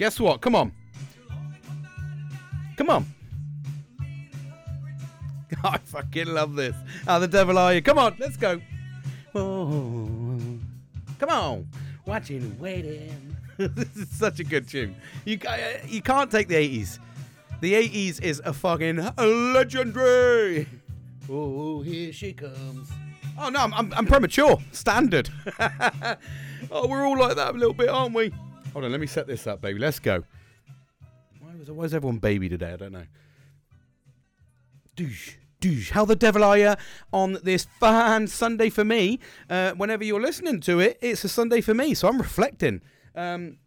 Guess what? Come on. Come on. I fucking love this. How the devil are you? Come on, let's go. Oh, come on. Watching and waiting. this is such a good tune. You, ca- uh, you can't take the 80s. The 80s is a fucking legendary. Oh, here she comes. Oh, no, I'm, I'm, I'm premature. Standard. oh, we're all like that a little bit, aren't we? Hold on, let me set this up, baby. Let's go. Why was, why is everyone baby today? I don't know. Douche. Douche. How the devil are you on this fan Sunday for me? Uh, whenever you're listening to it, it's a Sunday for me, so I'm reflecting. Um,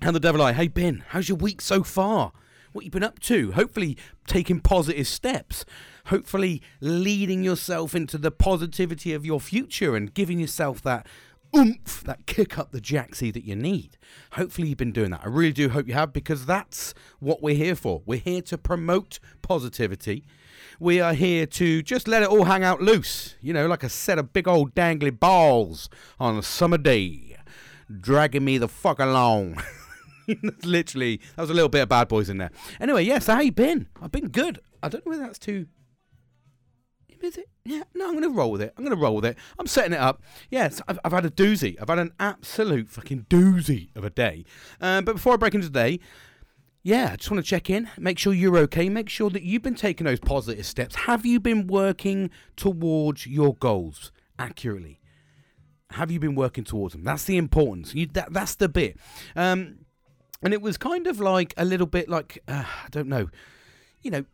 how the devil are you? Hey, Ben, how's your week so far? What you been up to? Hopefully, taking positive steps. Hopefully, leading yourself into the positivity of your future and giving yourself that oomph, that kick up the jacksie that you need. Hopefully, you've been doing that. I really do hope you have because that's what we're here for. We're here to promote positivity. We are here to just let it all hang out loose, you know, like a set of big old dangly balls on a summer day, dragging me the fuck along. Literally, that was a little bit of bad boys in there. Anyway, yes, how you been? I've been good. I don't know whether that's too. Is it? Yeah, no, I'm going to roll with it. I'm going to roll with it. I'm setting it up. Yes, I've, I've had a doozy. I've had an absolute fucking doozy of a day. Um, but before I break into the day, yeah, I just want to check in, make sure you're okay, make sure that you've been taking those positive steps. Have you been working towards your goals accurately? Have you been working towards them? That's the importance. You, that, that's the bit. Um, and it was kind of like a little bit like, uh, I don't know, you know,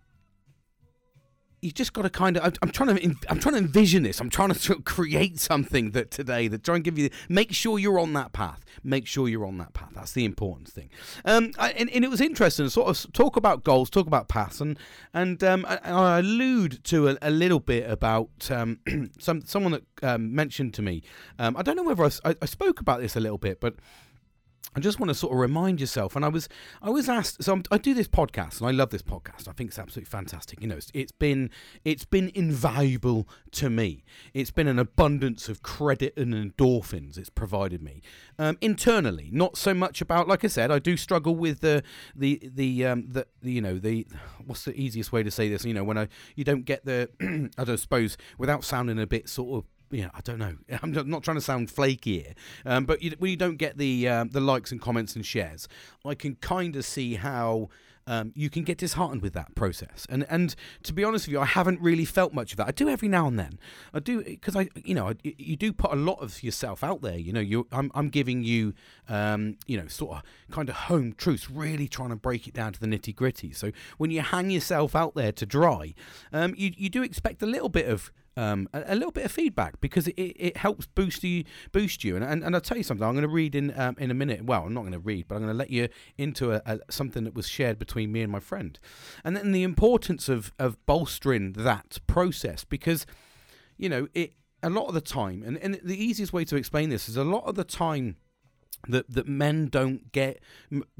you just got to kind of. I'm, trying to. I'm trying to envision this. I'm trying to create something that today that try and give you. Make sure you're on that path. Make sure you're on that path. That's the important thing. Um, I, and, and, it was interesting sort of talk about goals, talk about paths, and and um, I, I, allude to a, a little bit about um, some someone that um, mentioned to me. Um, I don't know whether I, I spoke about this a little bit, but I just want to sort of remind yourself. And I was, I was asked. So I'm, i do this podcast, and I love this podcast. I think it's absolutely fantastic. You know, it's, it's been, it's been invaluable to me. It's been an abundance of credit and endorphins. It's provided me um, internally. Not so much about, like I said, I do struggle with the, the, the, um, the, the, you know, the, what's the easiest way to say this? You know, when I, you don't get the, I don't suppose, without sounding a bit sort of yeah, I don't know. I'm not trying to sound flaky here, um, but you, when you don't get the uh, the likes and comments and shares, I can kind of see how um, you can get disheartened with that process. And and to be honest with you, I haven't really felt much of that. I do every now and then. I do because I you know I, you do put a lot of yourself out there. You know, you I'm I'm giving you um, you know sort of kind of home truths, really trying to break it down to the nitty gritty. So when you hang yourself out there to dry, um, you you do expect a little bit of um, a, a, little bit of feedback because it, it helps boost you boost you. And, and, and I'll tell you something I'm going to read in um, in a minute. Well I'm not going to read but I'm going to let you into a, a, something that was shared between me and my friend. And then the importance of of bolstering that process because you know it a lot of the time and, and the easiest way to explain this is a lot of the time that that men don't get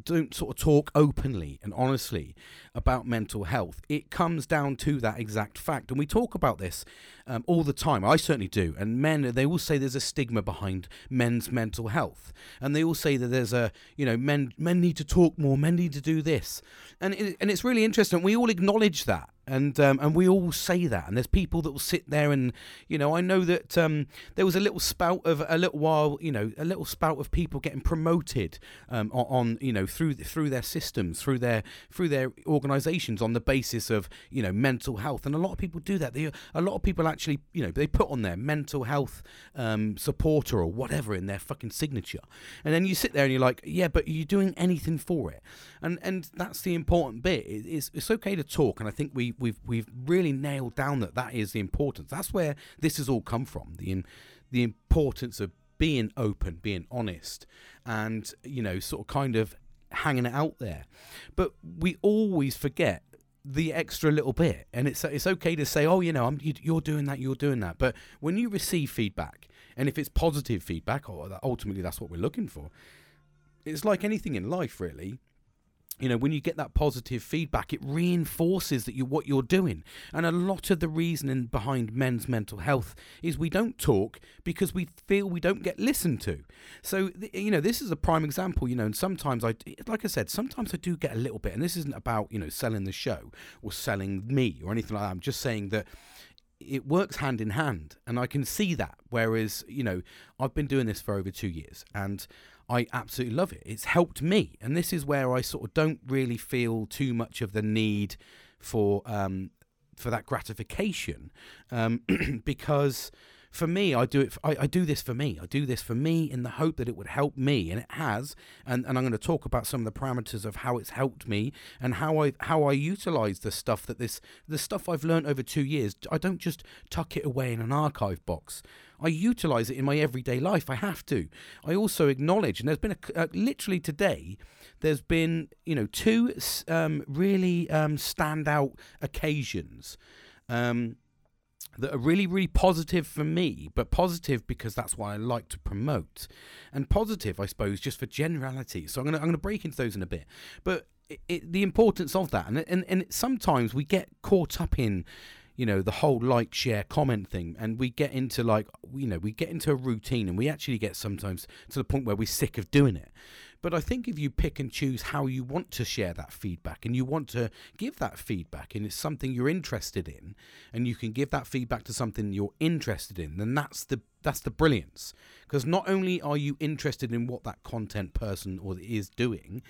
don't sort of talk openly and honestly about mental health. It comes down to that exact fact. And we talk about this um, all the time. I certainly do. And men they all say there's a stigma behind men's mental health. And they all say that there's a you know men men need to talk more men need to do this. And it, and it's really interesting. We all acknowledge that and um, and we all say that and there's people that will sit there and you know I know that um, there was a little spout of a little while you know a little spout of people getting promoted um, on, on, you know through through their systems through their through their organizations on the basis of you know mental health. And a lot of people do that. They a lot of people actually you know they put on their mental health um, supporter or whatever in their fucking signature. And then you sit there and you're like yeah but are you doing anything for it. And and that's the important bit. It's, it's okay to talk and I think we we've we've really nailed down that that is the importance. That's where this has all come from. The in, the importance of being open, being honest, and you know, sort of kind of hanging it out there. But we always forget the extra little bit, and it's it's okay to say, oh, you know, I'm, you're doing that, you're doing that. But when you receive feedback, and if it's positive feedback, or ultimately that's what we're looking for, it's like anything in life, really you know when you get that positive feedback it reinforces that you what you're doing. And a lot of the reasoning behind men's mental health is we don't talk because we feel we don't get listened to. So you know this is a prime example you know and sometimes i like i said sometimes i do get a little bit and this isn't about you know selling the show or selling me or anything like that. I'm just saying that it works hand in hand and i can see that. Whereas you know i've been doing this for over two years and I absolutely love it. It's helped me, and this is where I sort of don't really feel too much of the need for um, for that gratification um, because for me, I do it. I, I, do this for me. I do this for me in the hope that it would help me, and it has. And, and I'm going to talk about some of the parameters of how it's helped me and how I how I utilize the stuff that this the stuff I've learned over two years. I don't just tuck it away in an archive box. I utilize it in my everyday life. I have to. I also acknowledge, and there's been a, uh, literally today, there's been you know two um, really um, standout occasions. Um, that are really, really positive for me, but positive because that's what I like to promote, and positive, I suppose, just for generality. So I'm gonna I'm gonna break into those in a bit, but it, it, the importance of that, and and and sometimes we get caught up in you know the whole like share comment thing and we get into like you know we get into a routine and we actually get sometimes to the point where we're sick of doing it but I think if you pick and choose how you want to share that feedback and you want to give that feedback and it's something you're interested in and you can give that feedback to something you're interested in, then that's the that's the brilliance. Because not only are you interested in what that content person or is doing,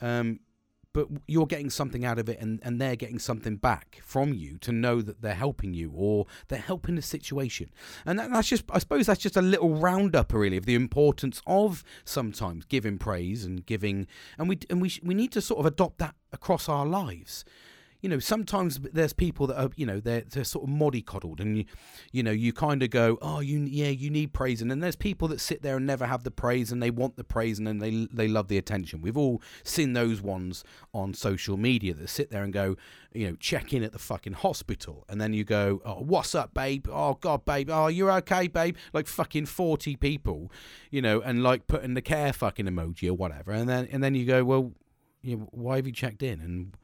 um, but you're getting something out of it and, and they're getting something back from you to know that they're helping you or they're helping the situation. And that, that's just, I suppose that's just a little roundup really of the importance of sometimes giving praise and giving, and we, and we, we need to sort of adopt that across our lives you know, sometimes there's people that are, you know, they're they're sort of mollycoddled, and you, you know, you kind of go, oh, you yeah, you need praise, and then there's people that sit there and never have the praise, and they want the praise, and then they they love the attention. We've all seen those ones on social media that sit there and go, you know, check in at the fucking hospital, and then you go, oh, what's up, babe? Oh God, babe, oh you're okay, babe? Like fucking forty people, you know, and like putting the care fucking emoji or whatever, and then and then you go, well, you know, why have you checked in and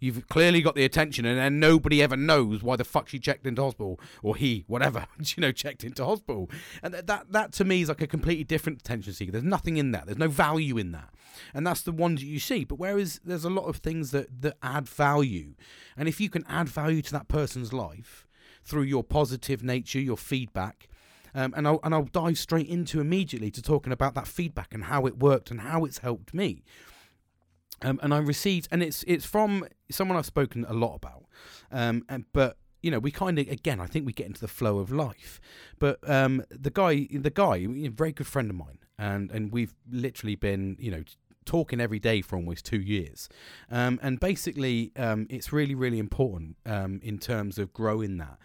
You've clearly got the attention, and, and nobody ever knows why the fuck she checked into hospital or he, whatever, you know, checked into hospital. And that, that, that to me is like a completely different attention seeker. There's nothing in that. There's no value in that, and that's the ones that you see. But whereas there's a lot of things that that add value, and if you can add value to that person's life through your positive nature, your feedback. Um, and I'll and I'll dive straight into immediately to talking about that feedback and how it worked and how it's helped me. Um, and I received, and it's it's from someone I've spoken a lot about, um, and but you know we kind of again I think we get into the flow of life, but um, the guy the guy a very good friend of mine, and and we've literally been you know talking every day for almost two years, um, and basically um, it's really really important um, in terms of growing that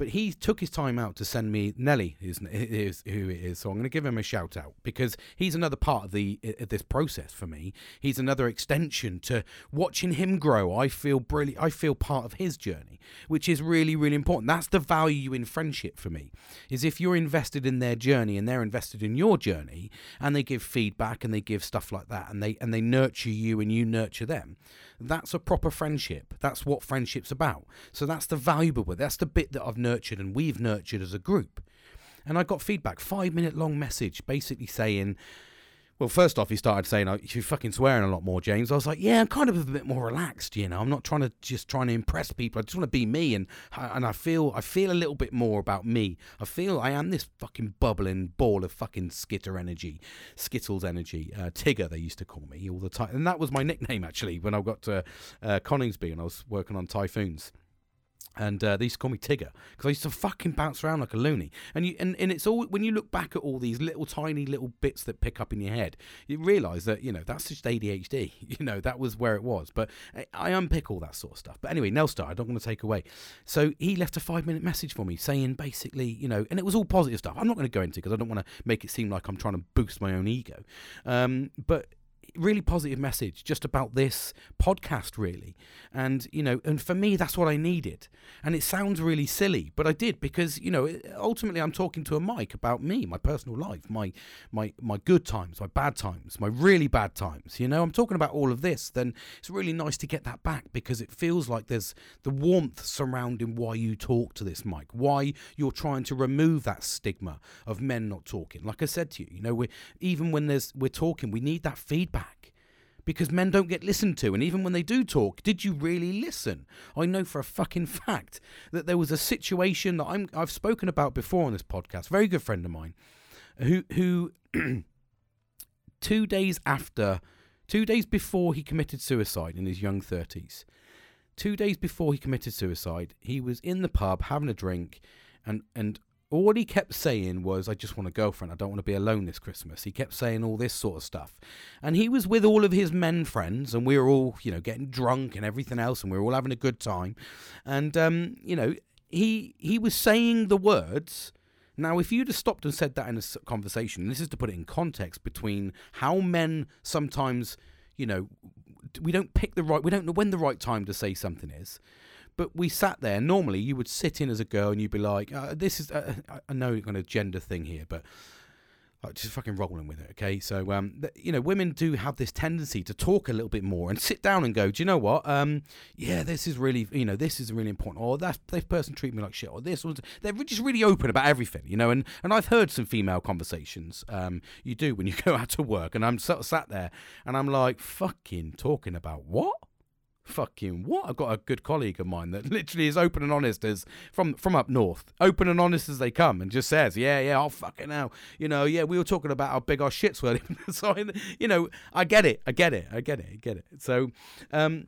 but he took his time out to send me Nelly is, is who it is. So I'm going to give him a shout out because he's another part of the of this process for me. He's another extension to watching him grow. I feel brilliant. I feel part of his journey, which is really really important. That's the value in friendship for me. Is if you're invested in their journey and they're invested in your journey, and they give feedback and they give stuff like that, and they and they nurture you and you nurture them. That's a proper friendship. That's what friendship's about. So that's the valuable bit. That's the bit that I've nurtured and we've nurtured as a group. And I got feedback, five minute long message, basically saying, well, first off, he started saying, oh, "You're fucking swearing a lot more, James." I was like, "Yeah, I'm kind of a bit more relaxed, you know. I'm not trying to just trying to impress people. I just want to be me, and and I feel I feel a little bit more about me. I feel I am this fucking bubbling ball of fucking skitter energy, Skittles energy, uh, Tigger they used to call me all the time, and that was my nickname actually when I got to uh, Coningsby and I was working on typhoons and uh, they used to call me Tigger because I used to fucking bounce around like a loony. And you and, and it's all when you look back at all these little tiny little bits that pick up in your head, you realise that you know that's just ADHD. You know that was where it was. But I unpick all that sort of stuff. But anyway, Nelstar, I don't want to take away. So he left a five minute message for me saying basically, you know, and it was all positive stuff. I'm not going to go into because I don't want to make it seem like I'm trying to boost my own ego. Um, but really positive message just about this podcast, really. And, you know, and for me, that's what I needed. And it sounds really silly, but I did because, you know, ultimately I'm talking to a mic about me, my personal life, my, my, my good times, my bad times, my really bad times. You know, I'm talking about all of this. Then it's really nice to get that back because it feels like there's the warmth surrounding why you talk to this mic, why you're trying to remove that stigma of men not talking. Like I said to you, you know, we even when there's we're talking, we need that feedback because men don't get listened to. And even when they do talk, did you really listen? I know for a fucking fact that there was a situation that I'm, I've spoken about before on this podcast. Very good friend of mine, who who two days after, two days before he committed suicide in his young thirties, two days before he committed suicide, he was in the pub having a drink, and and all he kept saying was, I just want a girlfriend. I don't want to be alone this Christmas. He kept saying all this sort of stuff. And he was with all of his men friends, and we were all, you know, getting drunk and everything else, and we were all having a good time. And, um, you know, he he was saying the words. Now, if you'd have stopped and said that in a conversation, this is to put it in context between how men sometimes, you know, we don't pick the right, we don't know when the right time to say something is. But we sat there. Normally, you would sit in as a girl and you'd be like, uh, "This is." Uh, I know you're going to gender thing here, but like, just fucking rolling with it, okay? So, um, th- you know, women do have this tendency to talk a little bit more and sit down and go, do you know what? Um, yeah, this is really, you know, this is really important. Or that this person treated me like shit. Or this was. They're just really open about everything, you know. And and I've heard some female conversations. Um, you do when you go out to work, and I'm sort of sat there and I'm like, fucking talking about what? Fucking what? I've got a good colleague of mine that literally is open and honest as from from up north, open and honest as they come, and just says, yeah, yeah, oh fucking hell, you know, yeah, we were talking about how big our shits were. so, you know, I get it, I get it, I get it, I get it. So, um,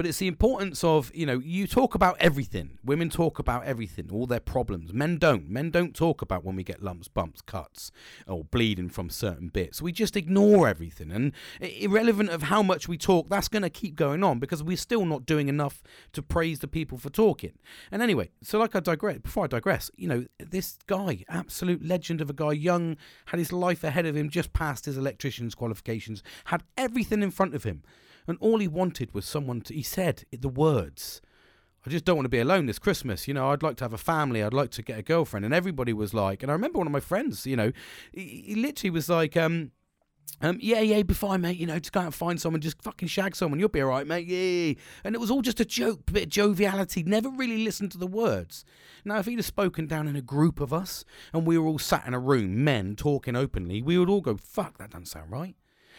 but it's the importance of you know you talk about everything. Women talk about everything all their problems. Men don't. Men don't talk about when we get lumps bumps cuts or bleeding from certain bits. We just ignore everything. And irrelevant of how much we talk that's going to keep going on because we're still not doing enough to praise the people for talking. And anyway so like i digress before i digress you know this guy absolute legend of a guy young had his life ahead of him just passed his electrician's qualifications had everything in front of him and all he wanted was someone to, he said the words, I just don't want to be alone this Christmas. You know, I'd like to have a family. I'd like to get a girlfriend. And everybody was like, and I remember one of my friends, you know, he, he literally was like, um, um, yeah, yeah, be fine, mate. You know, just go out and find someone, just fucking shag someone. You'll be all right, mate. Yeah. And it was all just a joke, a bit of joviality. Never really listened to the words. Now, if he'd have spoken down in a group of us and we were all sat in a room, men talking openly, we would all go, fuck, that doesn't sound right.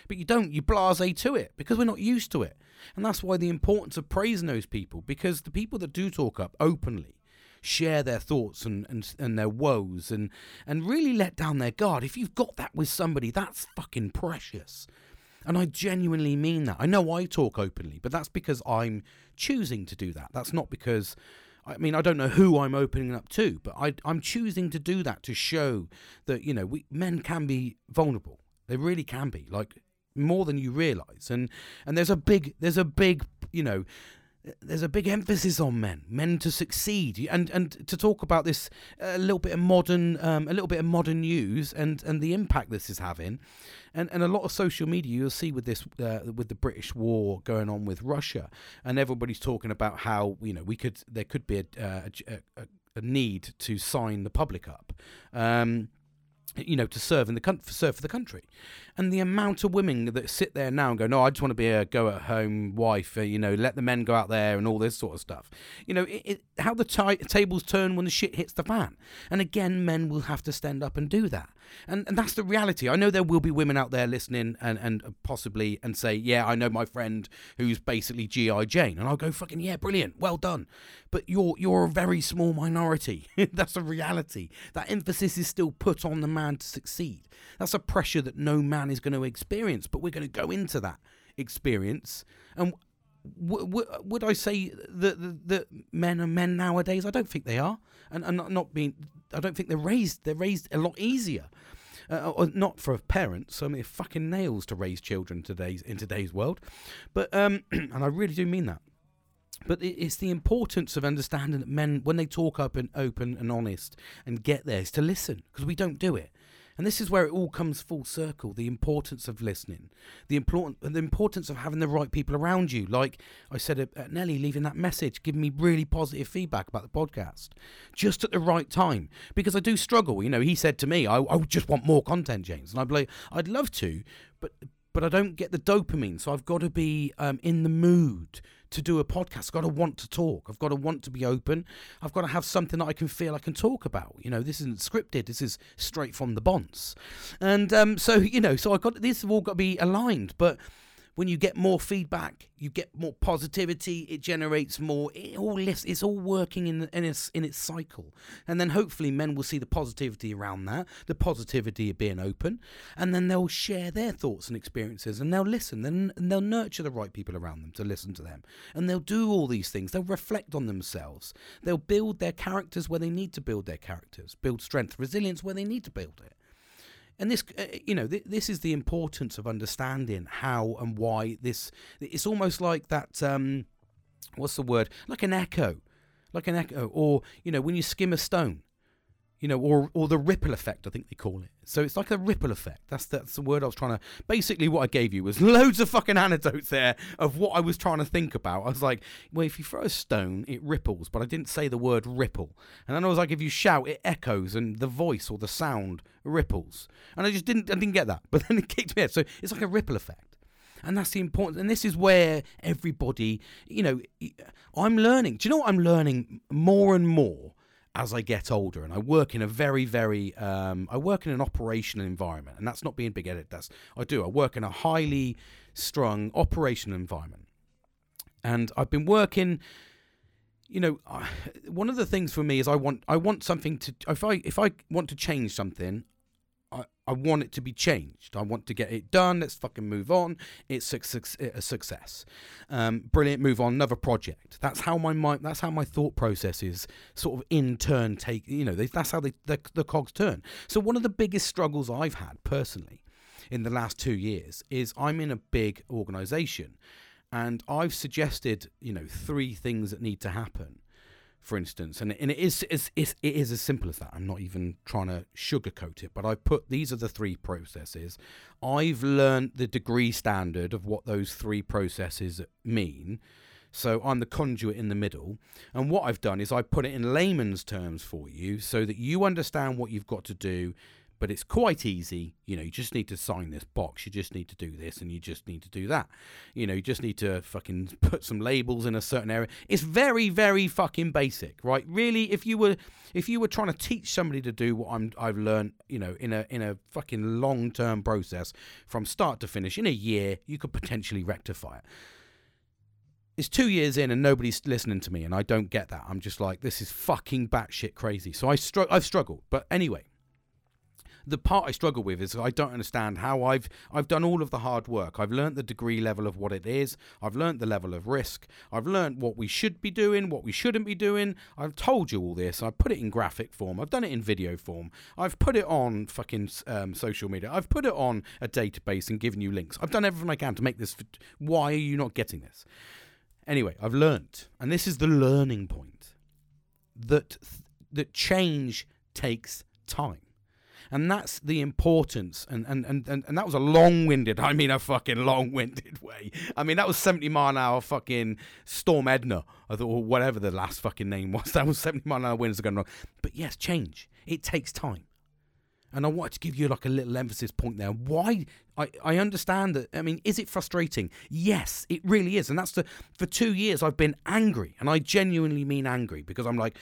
But you don't, you blase to it because we're not used to it. And that's why the importance of praising those people because the people that do talk up openly share their thoughts and, and, and their woes and, and really let down their guard. If you've got that with somebody, that's fucking precious. And I genuinely mean that. I know I talk openly, but that's because I'm choosing to do that. That's not because, I mean, I don't know who I'm opening up to, but I, I'm choosing to do that to show that, you know, we, men can be vulnerable. They really can be. Like, more than you realize. And and there's a big there's a big you know there's a big emphasis on men, men to succeed, and and to talk about this a little bit of modern, um, a little bit of modern news, and and the impact this is having, and and a lot of social media you'll see with this uh, with the British war going on with Russia, and everybody's talking about how you know we could there could be a a, a, a need to sign the public up. Um, you know, to serve in the country, serve for the country, and the amount of women that sit there now and go, no, I just want to be a go-at-home wife, uh, you know, let the men go out there and all this sort of stuff. You know, it, it, how the t- tables turn when the shit hits the fan, and again, men will have to stand up and do that, and and that's the reality. I know there will be women out there listening and and possibly and say, yeah, I know my friend who's basically GI Jane, and I'll go fucking yeah, brilliant, well done, but you're you're a very small minority. that's a reality. That emphasis is still put on the man to succeed. That's a pressure that no man is going to experience, but we're going to go into that experience. And w- w- would I say that, that, men are men nowadays? I don't think they are, and, and not, not being. I don't think they're raised. They're raised a lot easier. Uh, or not for parents. I mean, fucking nails to raise children today's in today's world, but um, and I really do mean that. But it's the importance of understanding that men, when they talk up and open and honest and get there, is to listen because we don't do it. And this is where it all comes full circle the importance of listening, the, important, the importance of having the right people around you. Like I said at, Nelly, leaving that message, giving me really positive feedback about the podcast just at the right time. Because I do struggle. You know, he said to me, I, I just want more content, James. And I'd like, I'd love to, but but I don't get the dopamine. So I've got to be um, in the mood to do a podcast. I've got to want to talk. I've got to want to be open. I've got to have something that I can feel I can talk about. You know, this isn't scripted. This is straight from the bonds. And um, so, you know, so I've got this have all got to be aligned. But when you get more feedback, you get more positivity. It generates more. It all lifts. It's all working in in its in its cycle, and then hopefully men will see the positivity around that, the positivity of being open, and then they'll share their thoughts and experiences, and they'll listen, and, and they'll nurture the right people around them to listen to them, and they'll do all these things. They'll reflect on themselves. They'll build their characters where they need to build their characters, build strength, resilience where they need to build it. And this, uh, you know, th- this is the importance of understanding how and why this. It's almost like that. Um, what's the word? Like an echo, like an echo, or you know, when you skim a stone, you know, or or the ripple effect, I think they call it. So it's like a ripple effect. That's that's the word I was trying to. Basically, what I gave you was loads of fucking anecdotes there of what I was trying to think about. I was like, well, if you throw a stone, it ripples, but I didn't say the word ripple. And then I was like, if you shout, it echoes, and the voice or the sound ripples. And I just didn't, I didn't get that. But then it kicked me out. So it's like a ripple effect. And that's the important, and this is where everybody, you know, I'm learning. Do you know what I'm learning more and more? As I get older, and I work in a very, very, um, I work in an operational environment, and that's not being big-headed. That's I do. I work in a highly strung operational environment, and I've been working. You know, one of the things for me is I want I want something to if I if I want to change something, I, want it to be changed. I want to get it done. Let's fucking move on. It's a, success. Um, brilliant. Move on. Another project. That's how my mind. That's how my thought process is sort of in turn take. You know, they, that's how they, the, the cogs turn. So one of the biggest struggles I've had personally in the last two years is I'm in a big organisation, and I've suggested you know three things that need to happen for instance, and, and it is it's, it's, it is as simple as that. I'm not even trying to sugarcoat it, but I put these are the three processes. I've learned the degree standard of what those three processes mean. So I'm the conduit in the middle. And what I've done is I put it in layman's terms for you so that you understand what you've got to do but it's quite easy. You know, you just need to sign this box. You just need to do this, and you just need to do that. You know, you just need to fucking put some labels in a certain area. It's very, very fucking basic, right? Really, if you were if you were trying to teach somebody to do what I'm I've learned, you know, in a in a fucking long term process from start to finish in a year, you could potentially rectify it it's two years in and nobody's listening to me, and I don't get that. I'm just like, this is fucking batshit crazy. So I str- I've struggled, but anyway, the part I struggle with is I don't understand how I've I've done all of the hard work. I've learnt the degree level of what it is. I've learnt the level of risk. I've learnt what we should be doing, what we shouldn't be doing. I've told you all this. I've put it in graphic form. I've done it in video form. I've put it on fucking um, social media. I've put it on a database and given you links. I've done everything I can to make this. Why are you not getting this? Anyway, I've learnt, and this is the learning point that that change takes time. And that's the importance. And, and, and, and, and that was a long winded, I mean, a fucking long winded way. I mean, that was 70 mile an hour fucking Storm Edna, or whatever the last fucking name was. That was 70 mile an hour winds are going on. But yes, change. It takes time. And I wanted to give you like a little emphasis point there. Why I, I understand that I mean, is it frustrating? Yes, it really is. And that's the for two years I've been angry. And I genuinely mean angry because I'm like,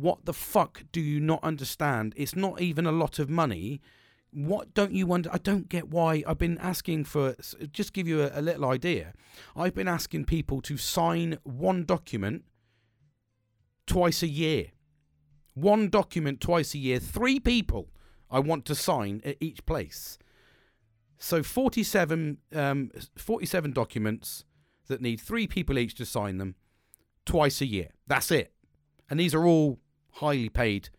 what the fuck do you not understand? It's not even a lot of money. What don't you wonder? I don't get why I've been asking for. Just give you a, a little idea. I've been asking people to sign one document twice a year. One document twice a year. Three people I want to sign at each place. So 47, um, 47 documents that need three people each to sign them twice a year. That's it. And these are all highly paid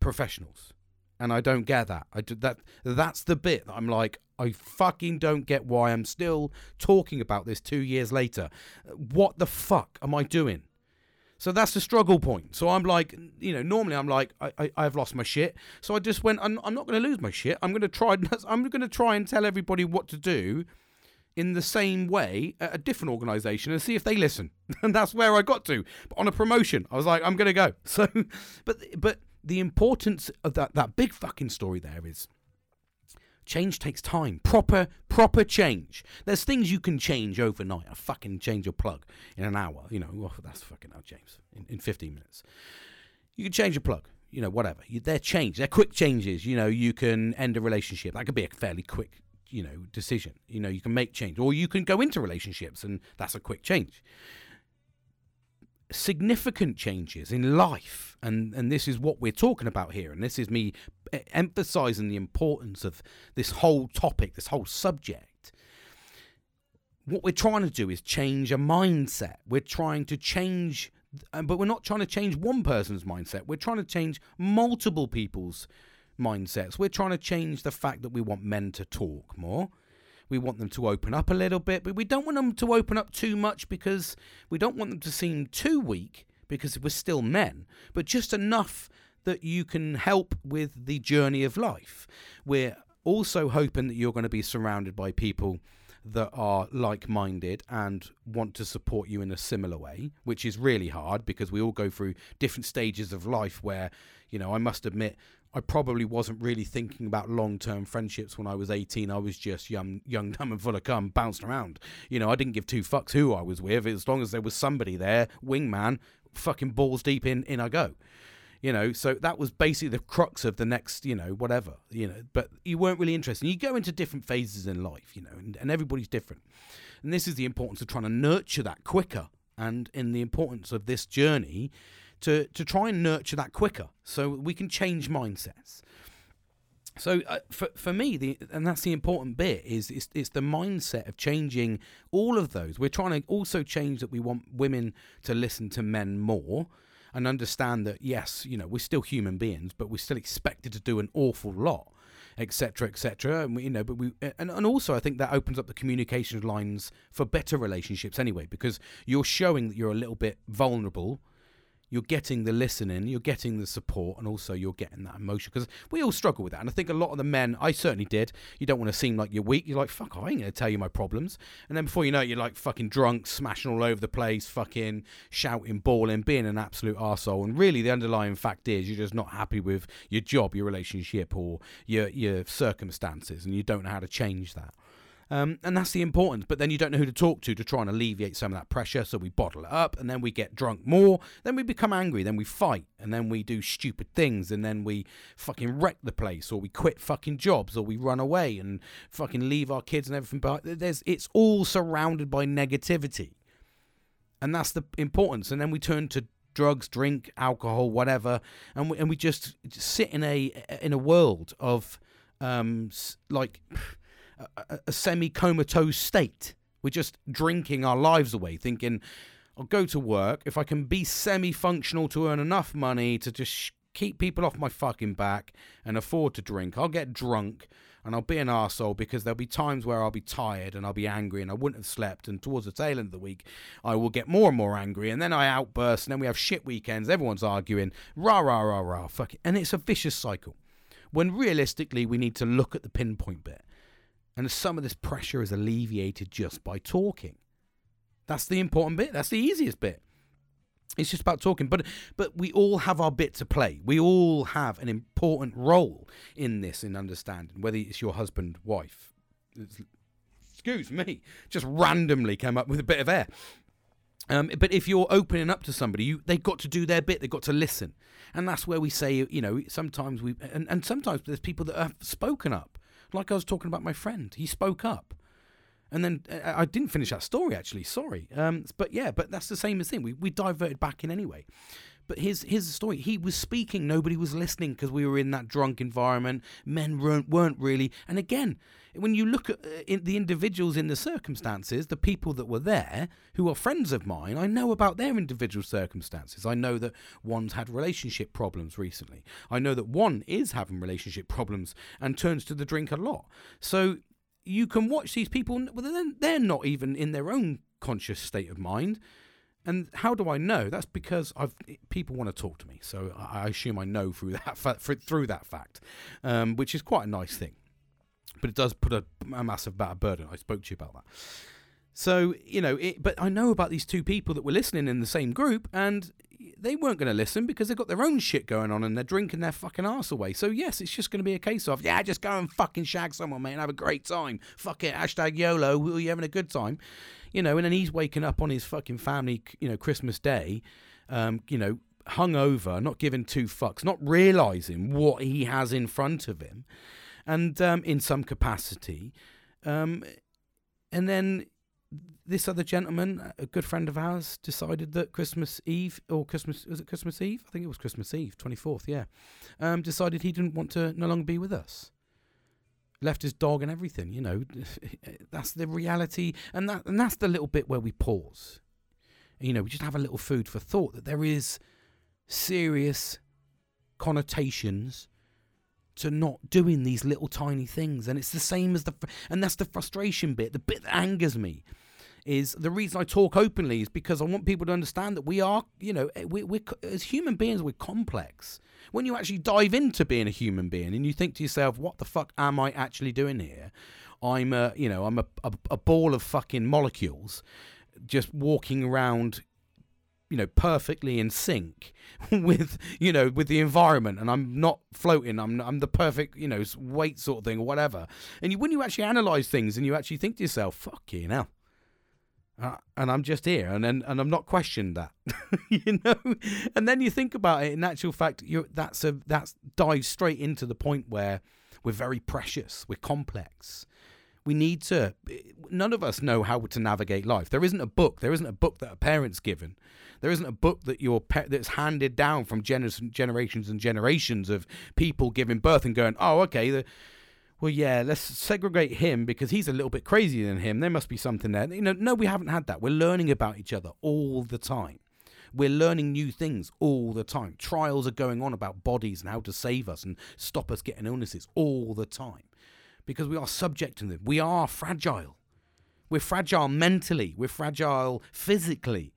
professionals. And I don't get that. I do, that that's the bit that I'm like, I fucking don't get why I'm still talking about this two years later. What the fuck am I doing? So that's the struggle point. So I'm like, you know, normally I'm like, I, I, I've lost my shit. So I just went, I'm, I'm not going to lose my shit. I'm going to try, I'm going to try and tell everybody what to do in the same way at a different organization and see if they listen. and that's where I got to. But on a promotion, I was like, I'm going to go. So, but, but the importance of that, that big fucking story there is Change takes time. Proper, proper change. There's things you can change overnight. I fucking change your plug in an hour. You know, oh, that's fucking out, James. In, in 15 minutes, you can change your plug. You know, whatever. They're change. They're quick changes. You know, you can end a relationship. That could be a fairly quick, you know, decision. You know, you can make change, or you can go into relationships, and that's a quick change. Significant changes in life and and this is what we're talking about here and this is me emphasizing the importance of this whole topic this whole subject. What we're trying to do is change a mindset. We're trying to change uh, but we're not trying to change one person's mindset. We're trying to change multiple people's mindsets we're trying to change the fact that we want men to talk more we want them to open up a little bit, but we don't want them to open up too much because we don't want them to seem too weak because we're still men, but just enough that you can help with the journey of life. We're also hoping that you're going to be surrounded by people that are like minded and want to support you in a similar way, which is really hard because we all go through different stages of life where, you know, I must admit, I probably wasn't really thinking about long term friendships when I was 18. I was just young, young, dumb, and full of cum, bouncing around. You know, I didn't give two fucks who I was with as long as there was somebody there, wingman, fucking balls deep in, in I go. You know, so that was basically the crux of the next, you know, whatever, you know, but you weren't really interested. You go into different phases in life, you know, and, and everybody's different. And this is the importance of trying to nurture that quicker and in the importance of this journey to to try and nurture that quicker, so we can change mindsets. So uh, for for me, the and that's the important bit is it's, it's the mindset of changing all of those. We're trying to also change that we want women to listen to men more and understand that yes, you know, we're still human beings, but we're still expected to do an awful lot, etc., etc. And you know, but we and and also I think that opens up the communication lines for better relationships anyway, because you're showing that you're a little bit vulnerable you're getting the listening, you're getting the support, and also you're getting that emotion. Because we all struggle with that. And I think a lot of the men, I certainly did, you don't want to seem like you're weak. You're like, fuck, I ain't to tell you my problems. And then before you know it, you're like fucking drunk, smashing all over the place, fucking shouting, bawling, being an absolute arsehole. And really, the underlying fact is you're just not happy with your job, your relationship, or your, your circumstances, and you don't know how to change that. Um, and that's the importance. But then you don't know who to talk to to try and alleviate some of that pressure. So we bottle it up and then we get drunk more. Then we become angry. Then we fight. And then we do stupid things. And then we fucking wreck the place or we quit fucking jobs or we run away and fucking leave our kids and everything. But there's, it's all surrounded by negativity. And that's the importance. And then we turn to drugs, drink, alcohol, whatever, and we, and we just sit in a in a world of um like a, a semi comatose state. We're just drinking our lives away, thinking, I'll go to work. If I can be semi functional to earn enough money to just sh- keep people off my fucking back and afford to drink, I'll get drunk and I'll be an arsehole because there'll be times where I'll be tired and I'll be angry and I wouldn't have slept. And towards the tail end of the week, I will get more and more angry. And then I outburst and then we have shit weekends. Everyone's arguing, rah, rah, rah, rah, fuck it. And it's a vicious cycle. When realistically, we need to look at the pinpoint bit. And some of this pressure is alleviated just by talking. That's the important bit. That's the easiest bit. It's just about talking. But but we all have our bit to play. We all have an important role in this in understanding, whether it's your husband, wife. Excuse me, just randomly came up with a bit of air. Um, but if you're opening up to somebody, you they've got to do their bit. They've got to listen, and that's where we say, you know, sometimes we and, and sometimes there's people that have spoken up like I was talking about my friend. He spoke up. And then uh, I didn't finish that story actually. Sorry, um, but yeah, but that's the same as thing. We we diverted back in anyway. But here's here's the story. He was speaking, nobody was listening because we were in that drunk environment. Men weren't weren't really. And again, when you look at uh, in the individuals in the circumstances, the people that were there who are friends of mine, I know about their individual circumstances. I know that one's had relationship problems recently. I know that one is having relationship problems and turns to the drink a lot. So you can watch these people. Well, they're not even in their own conscious state of mind And how do I know? That's because I've people want to talk to me, so I, assume I know through that through that fact, um, which is quite a nice thing. But it does put a, a massive burden. I spoke to you about that. So you know, it, but I know about these two people that were listening in the same group, and they weren't going to listen because they've got their own shit going on and they're drinking their fucking ass away. So yes, it's just going to be a case of yeah, just go and fucking shag someone, mate, and have a great time. Fuck it, hashtag YOLO. Are you having a good time? You know, and then he's waking up on his fucking family, you know, Christmas Day, um, you know, hungover, not giving two fucks, not realizing what he has in front of him, and um, in some capacity, um, and then this other gentleman, a good friend of ours, decided that Christmas Eve or Christmas was it Christmas Eve? I think it was Christmas Eve, twenty fourth. Yeah, um, decided he didn't want to no longer be with us. Left his dog and everything. You know, that's the reality, and that and that's the little bit where we pause. You know, we just have a little food for thought that there is serious connotations to not doing these little tiny things and it's the same as the and that's the frustration bit the bit that angers me is the reason I talk openly is because I want people to understand that we are, you know, eh, we're as human beings, we're complex. When you actually dive into being a human being and you think to yourself, what the fuck am I actually doing here? I'm a, you know, I'm a, a, a ball of fucking molecules just walking around you know perfectly in sync with you know with the environment and i'm not floating i'm i'm the perfect you know weight sort of thing or whatever and you, when you actually analyze things and you actually think to yourself fuck you know uh, and I'm just here, and then and I'm not questioned that, you know. And then you think about it. In actual fact, you that's a that's dives straight into the point where we're very precious, we're complex. We need to. None of us know how to navigate life. There isn't a book. There isn't a book that a parent's given. There isn't a book that your pe- that's handed down from gener- generations and generations of people giving birth and going, oh, okay. The, well, yeah, let's segregate him because he's a little bit crazier than him. There must be something there. You know, no, we haven't had that. We're learning about each other all the time. We're learning new things all the time. Trials are going on about bodies and how to save us and stop us getting illnesses all the time because we are subject to them. We are fragile. We're fragile mentally, we're fragile physically.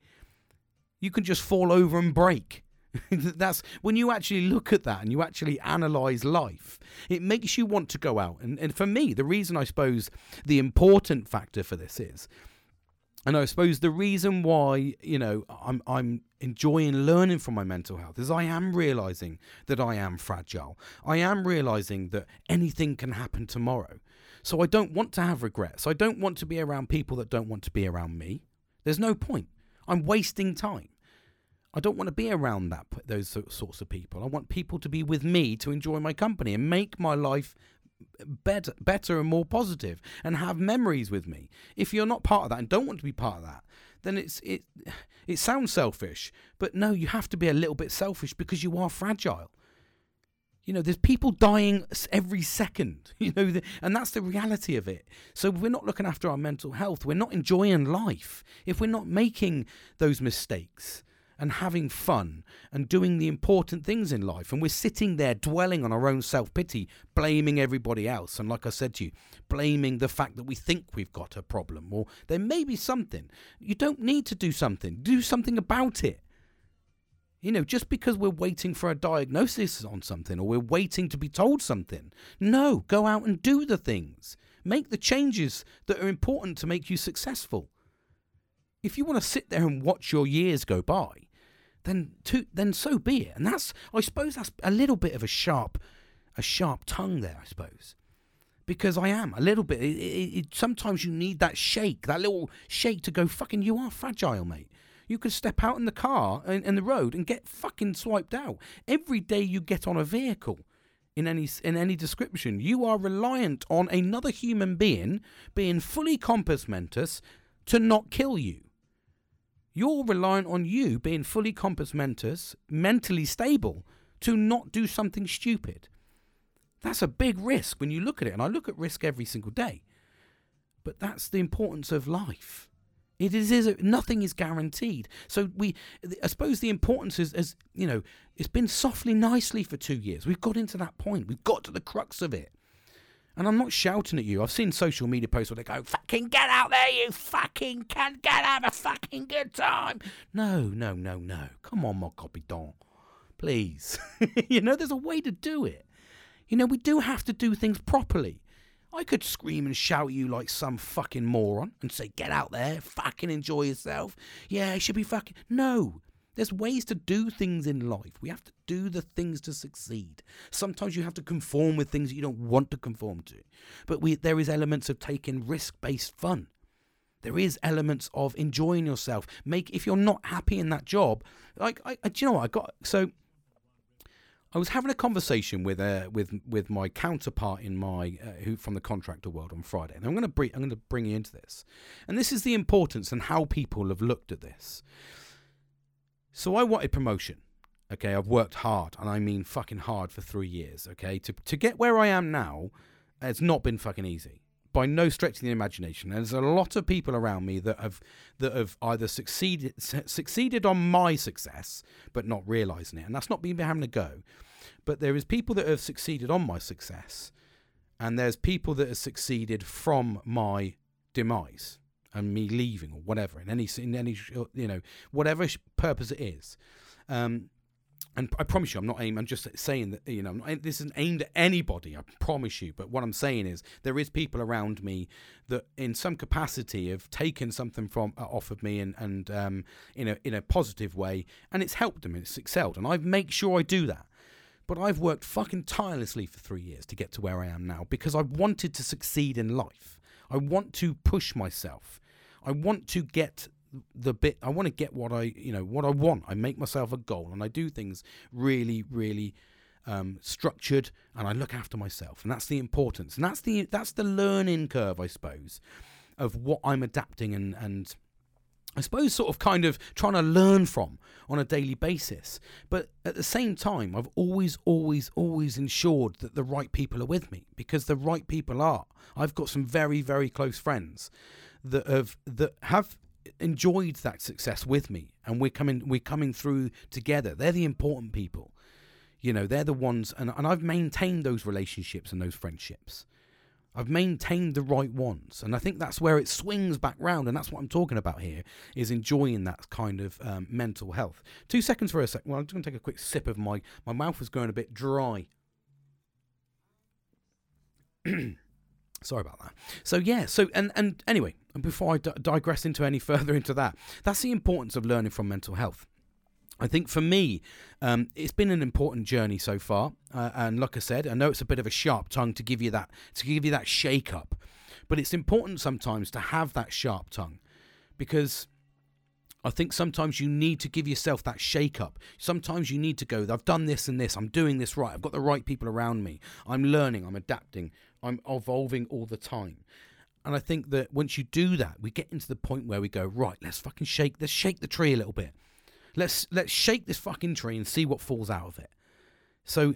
You can just fall over and break. That's when you actually look at that and you actually analyze life, it makes you want to go out. And, and for me, the reason I suppose the important factor for this is, and I suppose the reason why, you know, I'm I'm enjoying learning from my mental health is I am realizing that I am fragile. I am realizing that anything can happen tomorrow. So I don't want to have regrets. I don't want to be around people that don't want to be around me. There's no point. I'm wasting time. I don't want to be around that those sorts of people. I want people to be with me to enjoy my company and make my life better, better and more positive, and have memories with me. If you're not part of that and don't want to be part of that, then it's it. It sounds selfish, but no, you have to be a little bit selfish because you are fragile. You know, there's people dying every second, you know, and that's the reality of it. So we're not looking after our mental health, we're not enjoying life. If we're not making those mistakes, and having fun and doing the important things in life. And we're sitting there dwelling on our own self pity, blaming everybody else. And like I said to you, blaming the fact that we think we've got a problem or there may be something. You don't need to do something, do something about it. You know, just because we're waiting for a diagnosis on something or we're waiting to be told something. No, go out and do the things. Make the changes that are important to make you successful. If you want to sit there and watch your years go by, then to, then so be it. And that's I suppose that's a little bit of a sharp a sharp tongue there, I suppose. Because I am a little bit. It, it, it, sometimes you need that shake, that little shake to go. Fucking, you are fragile, mate. You could step out in the car in the road and get fucking swiped out. Every day you get on a vehicle, in any in any description. You are reliant on another human being being fully compos mentis to not kill you. You're reliant on you being fully compos mentis, mentally stable, to not do something stupid. That's a big risk when you look at it, and I look at risk every single day. But that's the importance of life. It is, is nothing is guaranteed. So we, I suppose, the importance is, is, you know, it's been softly, nicely for two years. We've got into that point. We've got to the crux of it. And I'm not shouting at you. I've seen social media posts where they go, fucking get out there, you fucking can't get have a fucking good time. No, no, no, no. Come on, mon capitaine. Please. you know, there's a way to do it. You know, we do have to do things properly. I could scream and shout at you like some fucking moron and say, get out there, fucking enjoy yourself. Yeah, it should be fucking. No. There's ways to do things in life. We have to do the things to succeed. Sometimes you have to conform with things that you don't want to conform to. But we, there is elements of taking risk-based fun. There is elements of enjoying yourself. Make if you're not happy in that job, like I, I do you know what I got? So I was having a conversation with uh, with with my counterpart in my uh, who from the contractor world on Friday, and I'm going to bring I'm going to bring you into this, and this is the importance and how people have looked at this. So I wanted promotion. Okay, I've worked hard, and I mean fucking hard for three years. Okay, to to get where I am now, it's not been fucking easy by no stretch of the imagination. And there's a lot of people around me that have that have either succeeded succeeded on my success, but not realizing it, and that's not me having a go. But there is people that have succeeded on my success, and there's people that have succeeded from my demise and me leaving or whatever in any in any you know whatever purpose it is. Um, and I promise you, I'm not aiming. I'm just saying that you know not, this isn't aimed at anybody. I promise you. But what I'm saying is there is people around me that, in some capacity, have taken something from uh, off of me and and um, in a in a positive way, and it's helped them. It's excelled, and I make sure I do that. But I've worked fucking tirelessly for three years to get to where I am now because I wanted to succeed in life. I want to push myself. I want to get the bit I want to get what I you know what I want. I make myself a goal and I do things really really um, structured and I look after myself and that's the importance and that's the that's the learning curve I suppose of what I'm adapting and and I suppose sort of kind of trying to learn from on a daily basis. But at the same time, I've always, always, always ensured that the right people are with me because the right people are. I've got some very, very close friends that have that have enjoyed that success with me. And we're coming we're coming through together. They're the important people. You know they're the ones and, and i've maintained those relationships and those friendships. I've maintained the right ones. And i think that's where it swings back round. And that's what i'm talking about here is enjoying that kind of um, mental health. Two seconds for a sec well i'm just going to take a quick sip of my my mouth was going a bit dry Sorry about that. So yeah, so and and anyway, before I d- digress into any further into that, that's the importance of learning from mental health. I think for me, um, it's been an important journey so far, uh, and like I said, I know it's a bit of a sharp tongue to give you that to give you that shake up, but it's important sometimes to have that sharp tongue because I think sometimes you need to give yourself that shake up. Sometimes you need to go, I've done this and this, I'm doing this right, I've got the right people around me, I'm learning, I'm adapting, I'm evolving all the time. And I think that once you do that, we get into the point where we go, right, let's fucking shake, let's shake the tree a little bit. Let's let's shake this fucking tree and see what falls out of it. So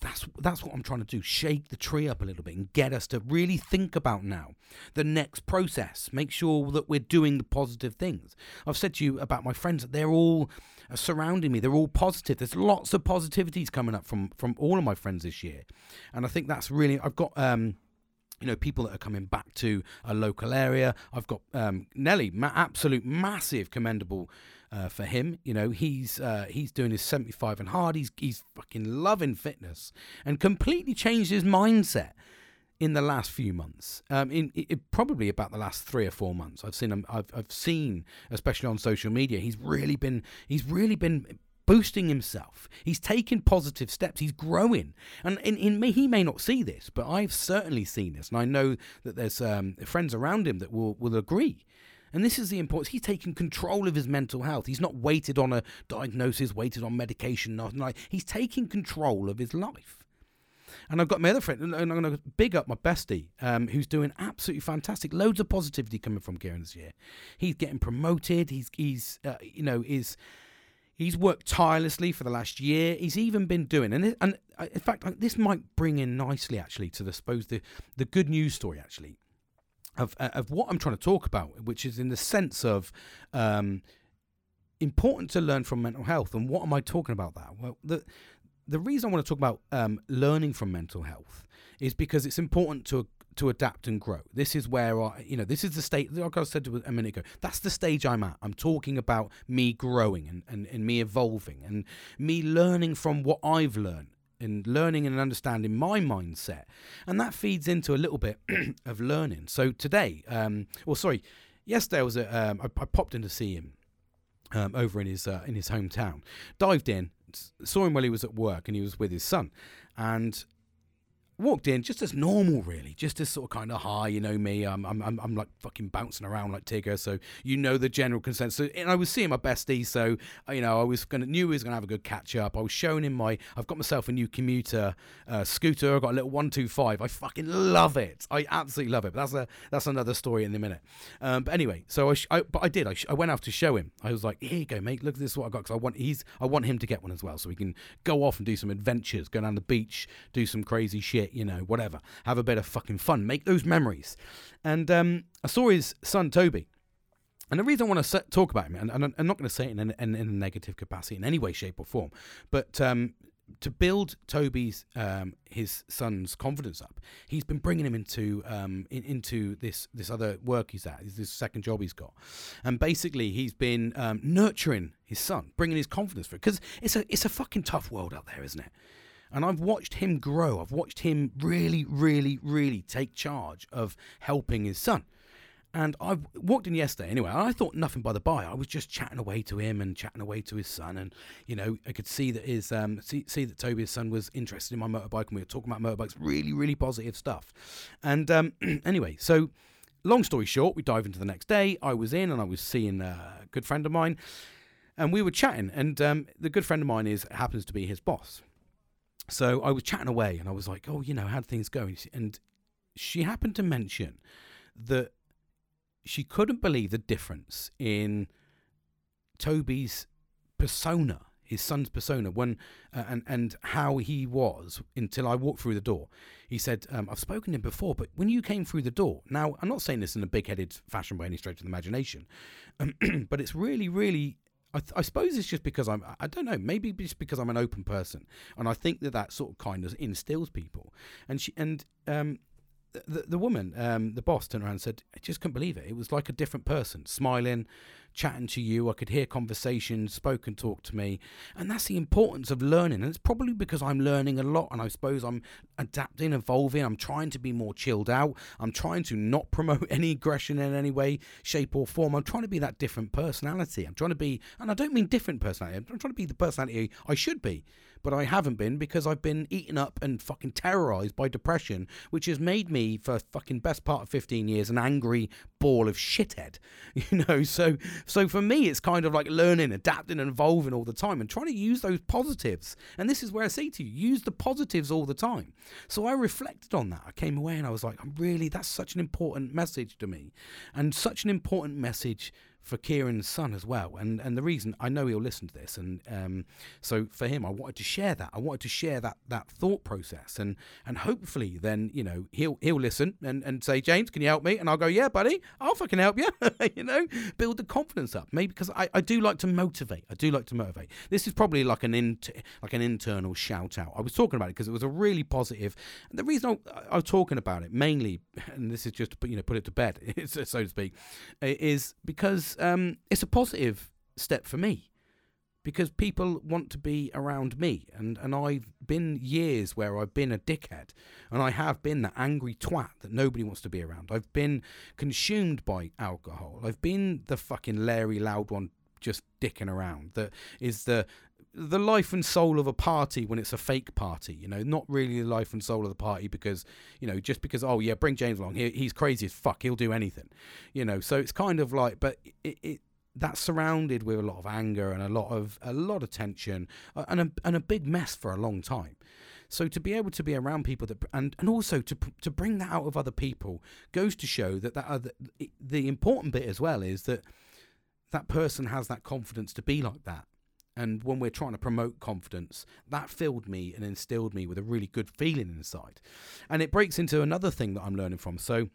that's that's what I'm trying to do. Shake the tree up a little bit and get us to really think about now the next process. Make sure that we're doing the positive things. I've said to you about my friends that they're all uh, surrounding me. They're all positive. There's lots of positivities coming up from from all of my friends this year, and I think that's really. I've got. um you know, people that are coming back to a local area. I've got um, Nelly, ma- absolute massive, commendable uh, for him. You know, he's uh, he's doing his 75 and hard. He's he's fucking loving fitness and completely changed his mindset in the last few months. Um, in, in, probably about the last three or four months, I've seen him. I've I've seen, especially on social media, he's really been he's really been boosting himself. He's taking positive steps. He's growing. And in, in me, he may not see this, but I've certainly seen this. And I know that there's um, friends around him that will, will agree. And this is the importance. He's taking control of his mental health. He's not waited on a diagnosis, waited on medication, nothing like. He's taking control of his life. And I've got my other friend, and I'm going to big up my bestie, um, who's doing absolutely fantastic. Loads of positivity coming from Kieran this year. He's getting promoted. He's, he's, uh, you know, is He's worked tirelessly for the last year. He's even been doing, and and uh, in fact, this might bring in nicely actually to the suppose the the good news story actually of uh, of what I'm trying to talk about, which is in the sense of um, important to learn from mental health. And what am I talking about? That well, the the reason I want to talk about um, learning from mental health is because it's important to to adapt and grow. This is where I, you know, this is the state. Like I said a minute ago, that's the stage I'm at. I'm talking about me growing and, and, and me evolving and me learning from what I've learned and learning and understanding my mindset. And that feeds into a little bit of learning. So today, um, well, sorry, yesterday I was at, um, I, I popped in to see him um, over in his uh, in his hometown. Dived in, saw him while he was at work, and he was with his son. And walked in just as normal, really, just as sort of kind of hi, you know me. I'm, I'm, I'm, like fucking bouncing around like Tigger, so you know the general consensus. And I was seeing my bestie, so you know I was gonna knew he was gonna have a good catch up. I was showing him my, I've got myself a new commuter uh, scooter. I've got a little one two five. I fucking love it. I absolutely love it. But that's a that's another story in a minute. Um, but anyway, so I, sh- I but I did. I, sh- I went out to show him. I was like, here you go, mate. Look at this. What I got because I want he's I want him to get one as well, so we can go off and do some adventures, go down the beach, do some crazy shit, you know, whatever have a bit of fucking fun, make those memories. And um, I saw his son Toby. And the reason I want to talk about him, and, and I'm not going to say it in, in, in, a negative capacity in any way, shape, or form, but um, to build Toby's um, his son's confidence up, he's been bringing him into um, in, into this this other work he's at, this second job he's got, and basically he's been um, nurturing his son, bringing his confidence for it because it's a it's a fucking tough world out there, isn't it? And I've watched him grow. I've watched him really, really, really take charge of helping his son. And I walked in yesterday anyway. I thought nothing by the by. I was just chatting away to him and chatting away to his son, and you know I could see that his um see, see that Toby's son was interested in my motorbike, and we were talking about motorbikes. Really, really positive stuff. And um, anyway, so long story short, we dive into the next day. I was in and I was seeing a good friend of mine, and we were chatting. And um, the good friend of mine is happens to be his boss. So I was chatting away and I was like, oh, you know, how'd things go? And she happened to mention that she couldn't believe the difference in Toby's persona, his son's persona, when uh, and and how he was until I walked through the door. He said, um, "I've spoken to him before, but when you came through the door, now I'm not saying this in a big-headed fashion by any stretch of the imagination, but it's really, really I, th- I, suppose it's just because I'm, I don't know, maybe just because I'm an open person. And I think that that sort of kindness instills people. And she, and, um, the, the woman, um, the boss, turned around and said, I just couldn't believe it. It was like a different person, smiling, chatting to you. I could hear conversations, spoken talk to me. And that's the importance of learning. And it's probably because I'm learning a lot and I suppose I'm adapting, evolving. I'm trying to be more chilled out. I'm trying to not promote any aggression in any way, shape, or form. I'm trying to be that different personality. I'm trying to be, and I don't mean different personality, I'm trying to be the personality I should be but I haven't been because I've been eaten up and fucking terrorized by depression, which has made me, for fucking best part of 15 years, an angry ball of shithead. You know, so so for me, it's kind of like learning, adapting, and evolving all the time, and trying to use those positives. And this is where I say to you, use the positives all the time. So I reflected on that. I came away and I was like, I'm really, that's such an important message to me, and such an important message for Kieran's son as well. And and the reason I know he'll listen to this, and um, so for him, I wanted to share that. I wanted to share that that thought process, and and hopefully then you know he'll he'll listen and and say, James, can you help me? And I'll go, yeah, buddy, I'll fucking help you. you know, build the confidence up. Maybe because I, I do like to motivate. I do like to motivate. This is probably like an inter, like an internal shout out. I was talking about it because it was a really positive. And the reason I, I was talking about it mainly, and this is just to put you know put it to bed, so to speak, is because um, it's a positive step for me because people want to be around me and, and I've been years where I've been a dickhead and I have been the angry twat that nobody wants to be around. I've been consumed by alcohol. I've been the fucking Larry loud one just dicking around that is the the life and soul of a party when it's a fake party, you know, not really the life and soul of the party because, you know, just because, oh, yeah, bring James along. He, he's crazy as fuck. He'll do anything, you know. So it's kind of like, but it, it that's surrounded with a lot of anger and a lot of a lot of tension uh, and a, and a big mess for a long time. So to be able to be around people that and and also to to bring that out of other people goes to show that that other, the important bit as well is that that person has that confidence to be like that and when we're trying to promote confidence, that filled me and instilled me with a really good feeling inside. And it breaks into another thing that I'm learning from. So,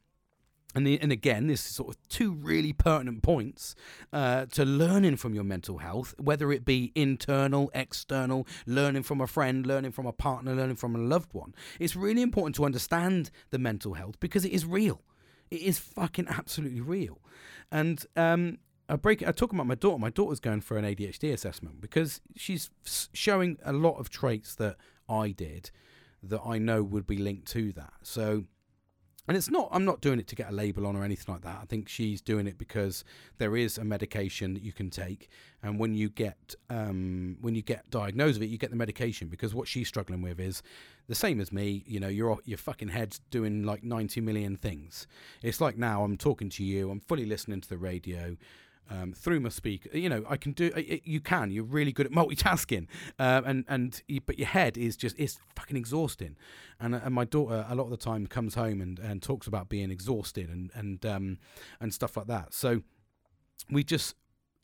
and, the, and again, this is sort of two really pertinent points uh, to learning from your mental health, whether it be internal, external, learning from a friend, learning from a partner, learning from a loved one. It's really important to understand the mental health because it is real. It is fucking absolutely real. And um, I break. I talk about my daughter. My daughter's going for an ADHD assessment because she's showing a lot of traits that I did that I know would be linked to that. So and it's not i'm not doing it to get a label on or anything like that i think she's doing it because there is a medication that you can take and when you get um, when you get diagnosed with it you get the medication because what she's struggling with is the same as me you know your your fucking head's doing like 90 million things it's like now i'm talking to you i'm fully listening to the radio um, through my speaker. You know, I can do. It, you can. You're really good at multitasking, uh, and and you, but your head is just it's fucking exhausting. And uh, and my daughter a lot of the time comes home and, and talks about being exhausted and and um, and stuff like that. So we just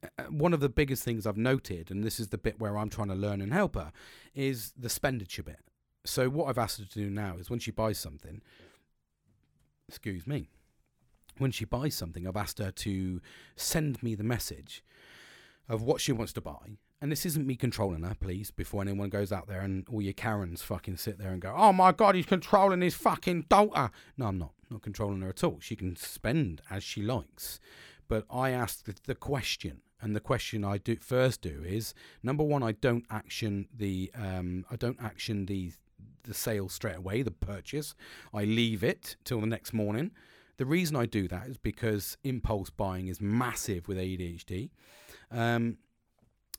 uh, one of the biggest things I've noted, and this is the bit where I'm trying to learn and help her, is the expenditure bit. So what I've asked her to do now is when she buys something, excuse me, when she buys something, I've asked her to send me the message of what she wants to buy. And this isn't me controlling her, please, before anyone goes out there and all your Karens fucking sit there and go, oh my God, he's controlling his fucking daughter. No, I'm not. Not controlling her at all. She can spend as she likes. But I the, the question, and the question I do first do is number one, I don't action the um, I don't action the the sale straight away, the purchase. I leave it till the next morning. The reason I do that is because impulse buying is massive with ADHD. Um,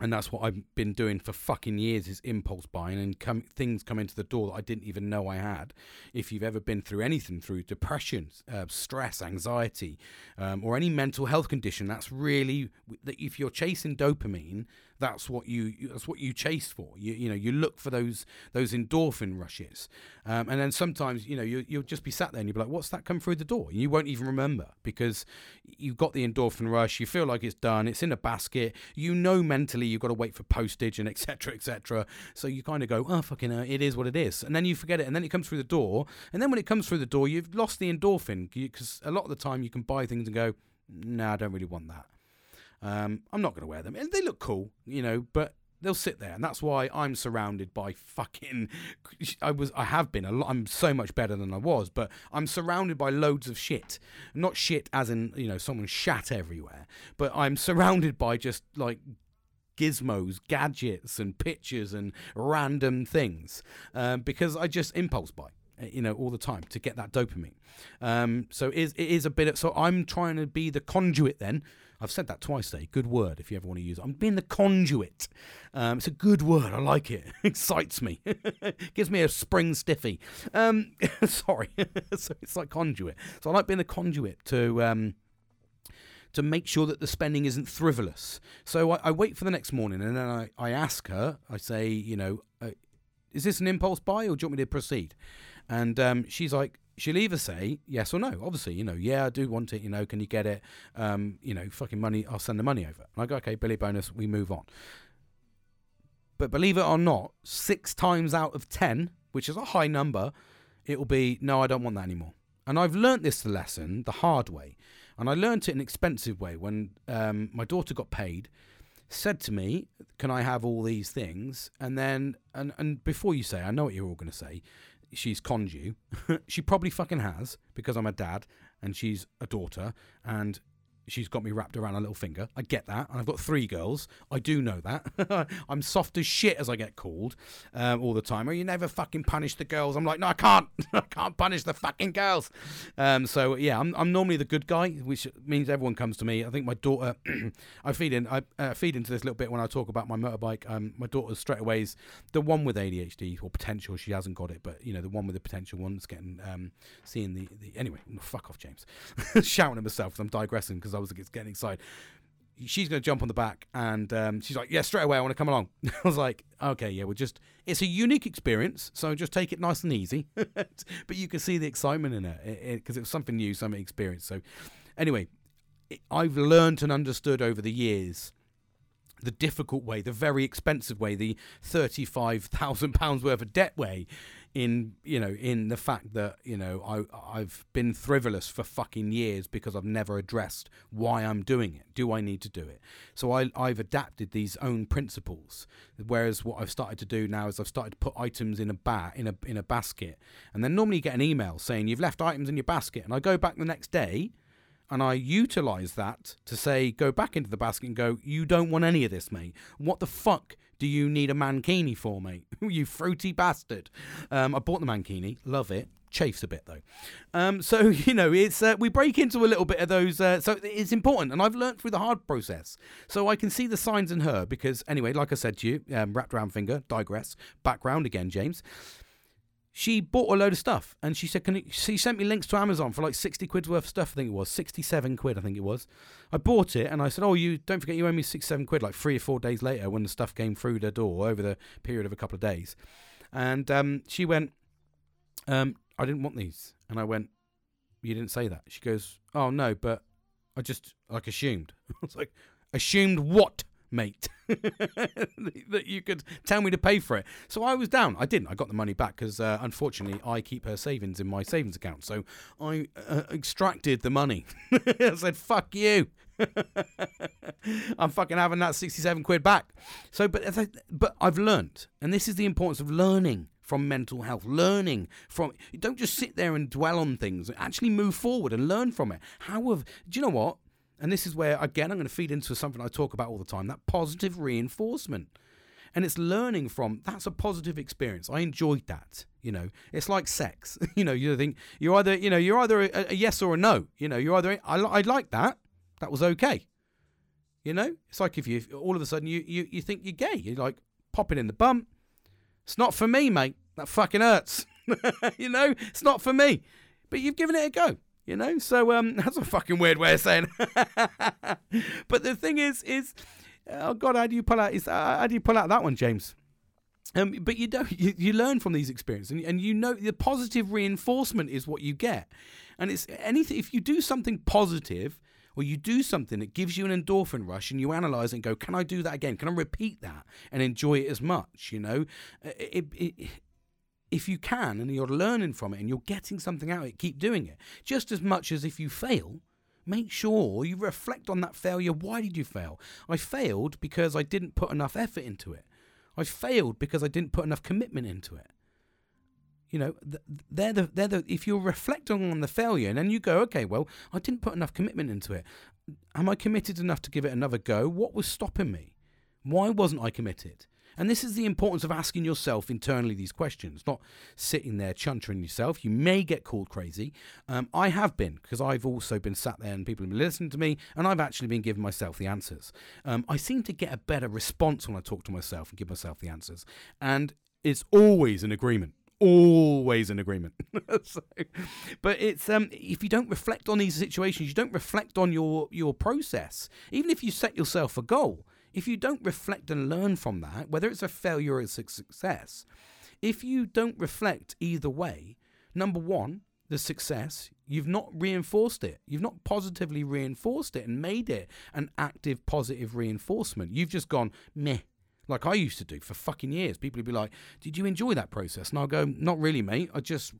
and that's what I've been doing for fucking years is impulse buying and come, things come into the door that I didn't even know I had. If you've ever been through anything through depression, uh, stress, anxiety, um, or any mental health condition, that's really that if you're chasing dopamine, that's what you that's what you chase for. You you know you look for those those endorphin rushes, um, and then sometimes you know you you'll just be sat there and you'll be like, what's that come through the door? And you won't even remember because you've got the endorphin rush. You feel like it's done. It's in a basket. You know mentally you've got to wait for postage and etc etc. So you kind of go, oh fucking, it is what it is, and then you forget it, and then it comes through the door, and then when it comes through the door, you've lost the endorphin because a lot of the time you can buy things and go, no, nah, I don't really want that. Um, I'm not going to wear them. They look cool, you know, but they'll sit there, and that's why I'm surrounded by fucking. I was, I have been a lot. I'm so much better than I was, but I'm surrounded by loads of shit. Not shit as in you know someone shat everywhere, but I'm surrounded by just like gizmos, gadgets, and pictures and random things um, because I just impulse buy you know all the time to get that dopamine um, so it is, it is a bit of, so i'm trying to be the conduit then I've said that twice today. Good word if you ever want to use it. I'm being the conduit. Um, it's a good word. I like it. Excites me. Gives me a spring stiffy. Um, sorry. so it's like conduit. So I like being the conduit to. Um, to make sure that the spending isn't frivolous. So I, I, wait for the next morning and then I, I ask her, I say, you know, uh, is this an impulse buy or do you want me to proceed? And um, she's like, she'll either say yes or no. Obviously, you know, yeah, I do want it. You know, can you get it? Um, you know, fucking money. I'll send the money over. And I go, okay, Billy bonus. We move on. But believe it or not, six times out of ten, which is a high number, it will be no, I don't want that anymore. And I've learnt this lesson the hard way, and I learnt it an expensive way when um, my daughter got paid. Said to me, "Can I have all these things?" And then, and and before you say, I know what you're all going to say she's conned you. she probably fucking has because I'm a dad and she's a daughter and she's got me wrapped around her little finger. I get that. And I've got three girls. I do know that. I'm soft as shit as I get called um, all the time. Oh, you never fucking punish the girls. I'm like, no, I can't. I can't punish the fucking girls. Um, so yeah, I'm, I'm normally the good guy, which means everyone comes to me. I think my daughter, I feed in, I uh, feed into this little bit when I talk about my motorbike. Um, my daughter straight away is the one with ADHD or potential. She hasn't got it, but you know, the one with the potential one's getting, um, seeing the, the anyway, fuck off, James. Shouting at myself I'm digressing because I was getting excited. She's going to jump on the back, and um, she's like, "Yeah, straight away, I want to come along." I was like, "Okay, yeah, we'll just." It's a unique experience, so just take it nice and easy. but you can see the excitement in it because it, it, it was something new, something experienced. So, anyway, I've learned and understood over the years the difficult way, the very expensive way, the thirty-five thousand pounds worth of debt way in you know in the fact that you know I I've been frivolous for fucking years because I've never addressed why I'm doing it. Do I need to do it? So I I've adapted these own principles. Whereas what I've started to do now is I've started to put items in a bat in a in a basket, and then normally you get an email saying you've left items in your basket, and I go back the next day and I utilize that to say, go back into the basket and go, you don't want any of this, mate. What the fuck do you need a mankini for, me? you fruity bastard. Um, I bought the mankini, love it. Chafes a bit though, um, so you know it's uh, we break into a little bit of those. Uh, so it's important, and I've learned through the hard process, so I can see the signs in her. Because anyway, like I said to you, um, wrapped around finger, digress. Background again, James she bought a load of stuff and she said, "Can you, she sent me links to Amazon for like sixty quid's worth of stuff? I think it was sixty-seven quid. I think it was. I bought it and I said, "Oh, you don't forget you owe me six-seven quid." Like three or four days later, when the stuff came through the door over the period of a couple of days, and um, she went, um, "I didn't want these," and I went, "You didn't say that." She goes, "Oh no, but I just like assumed." I was like, "Assumed what?" Mate, that you could tell me to pay for it. So I was down. I didn't. I got the money back because uh, unfortunately I keep her savings in my savings account. So I uh, extracted the money. I said, "Fuck you." I'm fucking having that 67 quid back. So, but but I've learned, and this is the importance of learning from mental health, learning from. Don't just sit there and dwell on things. Actually, move forward and learn from it. How have? Do you know what? And this is where, again, I'm going to feed into something I talk about all the time that positive reinforcement. And it's learning from that's a positive experience. I enjoyed that. You know, it's like sex. you know, you think you're either, you know, you're either a, a yes or a no. You know, you're either, I, like that. That was okay. You know, it's like if you all of a sudden you, you, you think you're gay. You're like, popping in the bum. It's not for me, mate. That fucking hurts. you know, it's not for me. But you've given it a go. You know, so um, that's a fucking weird way of saying. but the thing is, is oh god, how do you pull out? Is uh, how do you pull out that one, James? Um, but you don't. You, you learn from these experiences, and, and you know the positive reinforcement is what you get. And it's anything. If you do something positive, or you do something that gives you an endorphin rush and you analyze and go, can I do that again? Can I repeat that and enjoy it as much? You know, it, it, if you can and you're learning from it and you're getting something out of it, keep doing it. Just as much as if you fail, make sure you reflect on that failure. Why did you fail? I failed because I didn't put enough effort into it. I failed because I didn't put enough commitment into it. You know, they're the, they're the, if you're reflecting on the failure and then you go, okay, well, I didn't put enough commitment into it. Am I committed enough to give it another go? What was stopping me? Why wasn't I committed? And this is the importance of asking yourself internally these questions, not sitting there chuntering yourself. You may get called crazy. Um, I have been, because I've also been sat there and people have been listening to me, and I've actually been giving myself the answers. Um, I seem to get a better response when I talk to myself and give myself the answers. And it's always an agreement always an agreement. so, but it's um, if you don't reflect on these situations, you don't reflect on your your process. Even if you set yourself a goal, if you don't reflect and learn from that, whether it's a failure or a success, if you don't reflect either way, number one, the success, you've not reinforced it. You've not positively reinforced it and made it an active positive reinforcement. You've just gone meh, like I used to do for fucking years. People would be like, "Did you enjoy that process?" And I'll go, "Not really, mate. I just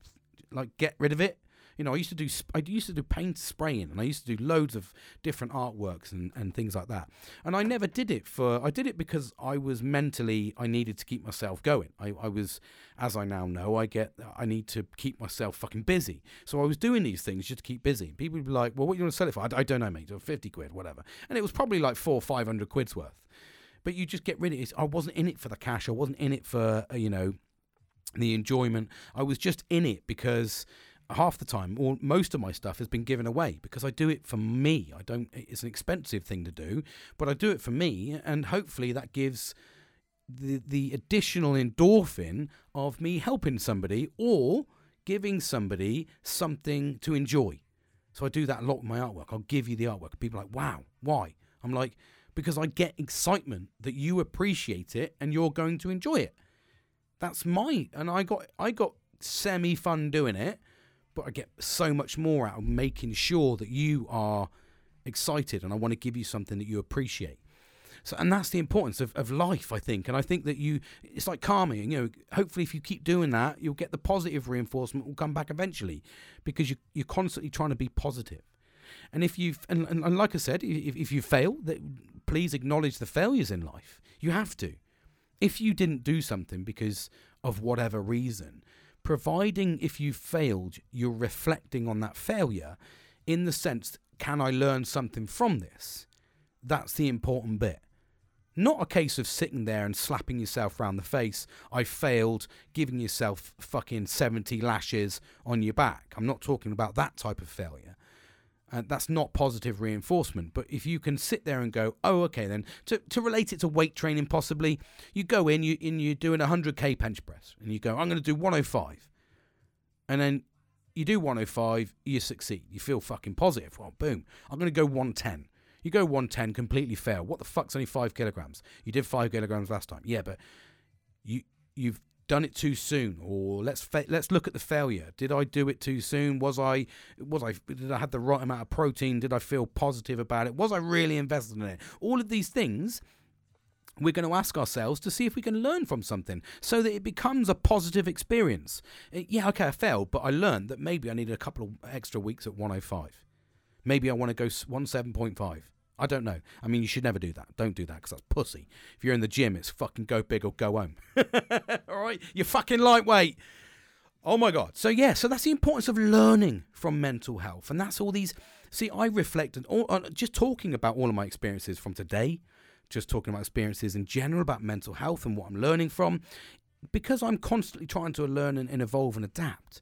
like get rid of it you know, I used to do I used to do paint spraying, and I used to do loads of different artworks and, and things like that. And I never did it for I did it because I was mentally I needed to keep myself going. I, I was, as I now know, I get I need to keep myself fucking busy. So I was doing these things just to keep busy. People would be like, "Well, what you want to sell it for?" I, I don't know, mate. Fifty quid, whatever. And it was probably like four, five hundred quid's worth. But you just get rid of it. I wasn't in it for the cash. I wasn't in it for uh, you know the enjoyment. I was just in it because half the time or most of my stuff has been given away because I do it for me. I don't it's an expensive thing to do, but I do it for me and hopefully that gives the the additional endorphin of me helping somebody or giving somebody something to enjoy. So I do that a lot with my artwork. I'll give you the artwork. People are like, "Wow, why?" I'm like, "Because I get excitement that you appreciate it and you're going to enjoy it." That's my and I got I got semi fun doing it but I get so much more out of making sure that you are excited and I want to give you something that you appreciate. So, and that's the importance of, of life, I think. And I think that you, it's like karma. You know, hopefully, if you keep doing that, you'll get the positive reinforcement will come back eventually, because you you're constantly trying to be positive. And if you've, and, and, and like I said, if, if you fail, that please acknowledge the failures in life. You have to. If you didn't do something because of whatever reason, providing if you failed, you're reflecting on that failure in the sense, can I learn something from this? That's the important bit. Not a case of sitting there and slapping yourself round the face. I failed, giving yourself fucking 70 lashes on your back. I'm not talking about that type of failure. Uh, that's not positive reinforcement. But if you can sit there and go, oh, okay, then to, to relate it to weight training, possibly, you go in, you and you're doing a 100k bench press, and you go, I'm going to do 105. And then you do 105, you succeed. You feel fucking positive. Well, boom, I'm going to go 110. You go 110, completely fail. What the fuck's only five kilograms? You did five kilograms last time. Yeah, but you you've done it too soon or let's fa- let's look at the failure did i do it too soon was i was i did i have the right amount of protein did i feel positive about it was i really invested in it all of these things we're going to ask ourselves to see if we can learn from something so that it becomes a positive experience. Eh, yeah, okay, I failed, but I learned that maybe I needed a couple of extra weeks at 105. Maybe I want to go 17.5. I don't know. I mean, you should never do that. Don't do that because that's pussy. If you're in the gym, it's fucking go big or go home. All right? You're fucking lightweight. Oh my God. So, yeah, so that's the importance of learning from mental health. And that's all these. See, I reflect on, all, on just talking about all of my experiences from today, just talking about experiences in general about mental health and what I'm learning from, because I'm constantly trying to learn and, and evolve and adapt